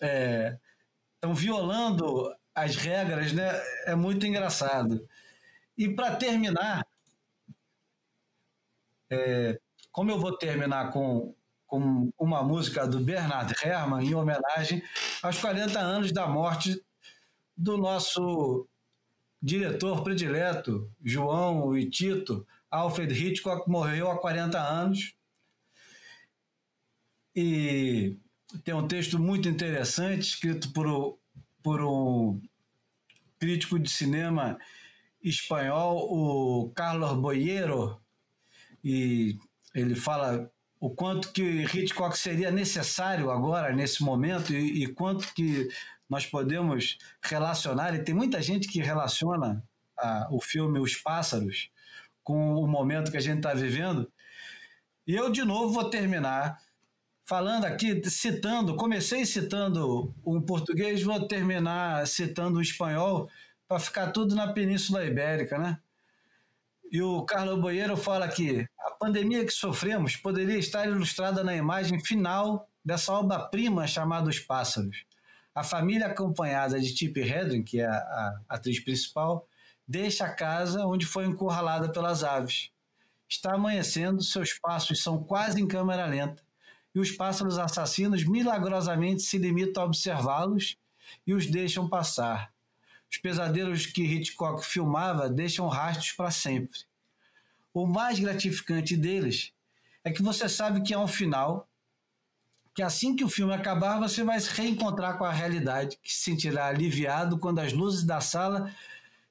é, violando as regras, né? É muito engraçado. E para terminar, é, como eu vou terminar com, com uma música do Bernard Herrmann em homenagem aos 40 anos da morte do nosso diretor predileto, João e Tito, Alfred Hitchcock, morreu há 40 anos. E tem um texto muito interessante, escrito por, por um crítico de cinema espanhol, o Carlos Boyero, e ele fala o quanto que Hitchcock seria necessário agora, nesse momento, e, e quanto que nós podemos relacionar, e tem muita gente que relaciona a, o filme Os Pássaros com o momento que a gente está vivendo. E eu, de novo, vou terminar falando aqui, citando, comecei citando um português, vou terminar citando o espanhol, para ficar tudo na Península Ibérica, né? E o Carlos Boeiro fala que a pandemia que sofremos poderia estar ilustrada na imagem final dessa obra-prima chamada Os Pássaros. A família acompanhada de Tippi Hedren, que é a, a atriz principal, deixa a casa onde foi encurralada pelas aves. Está amanhecendo, seus passos são quase em câmera lenta, e os pássaros assassinos milagrosamente se limitam a observá-los e os deixam passar. Os pesadelos que Hitchcock filmava deixam rastros para sempre. O mais gratificante deles é que você sabe que há um final que assim que o filme acabar, você vai se reencontrar com a realidade, que se sentirá aliviado quando as luzes da sala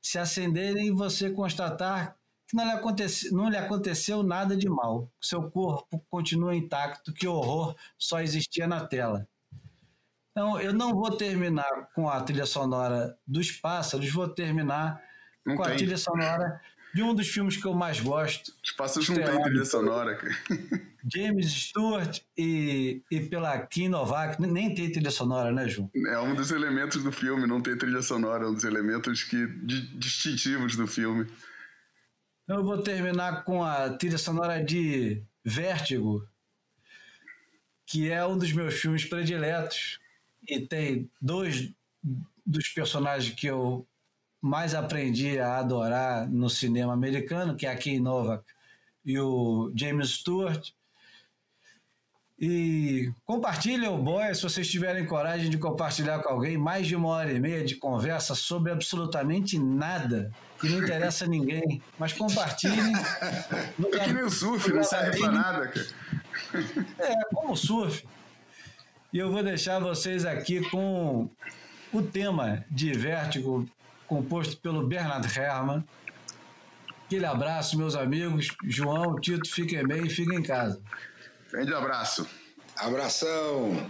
se acenderem e você constatar que não lhe, aconteceu, não lhe aconteceu nada de mal. Seu corpo continua intacto, que horror só existia na tela. Então, eu não vou terminar com a trilha sonora dos pássaros, vou terminar não com tem. a trilha sonora de um dos filmes que eu mais gosto. Os pássaros não tem trilha sonora, cara. James Stewart e, e pela Kim Novak, nem tem trilha sonora, né, João? É um dos elementos do filme, não tem trilha sonora, é um dos elementos que, distintivos do filme. Então eu vou terminar com a trilha sonora de Vértigo, que é um dos meus filmes prediletos. E tem dois dos personagens que eu mais aprendi a adorar no cinema americano, que é a Kim Novak e o James Stewart. E compartilhem o boy se vocês tiverem coragem de compartilhar com alguém mais de uma hora e meia de conversa sobre absolutamente nada que não interessa a ninguém. Mas compartilhem. [laughs] É que nem o surf, não serve para nada, cara. É, como o surf. E eu vou deixar vocês aqui com o tema de Vértigo composto pelo Bernard Herrmann. Aquele abraço, meus amigos. João, Tito, fiquem bem e fiquem em casa. Grande abraço. Abração.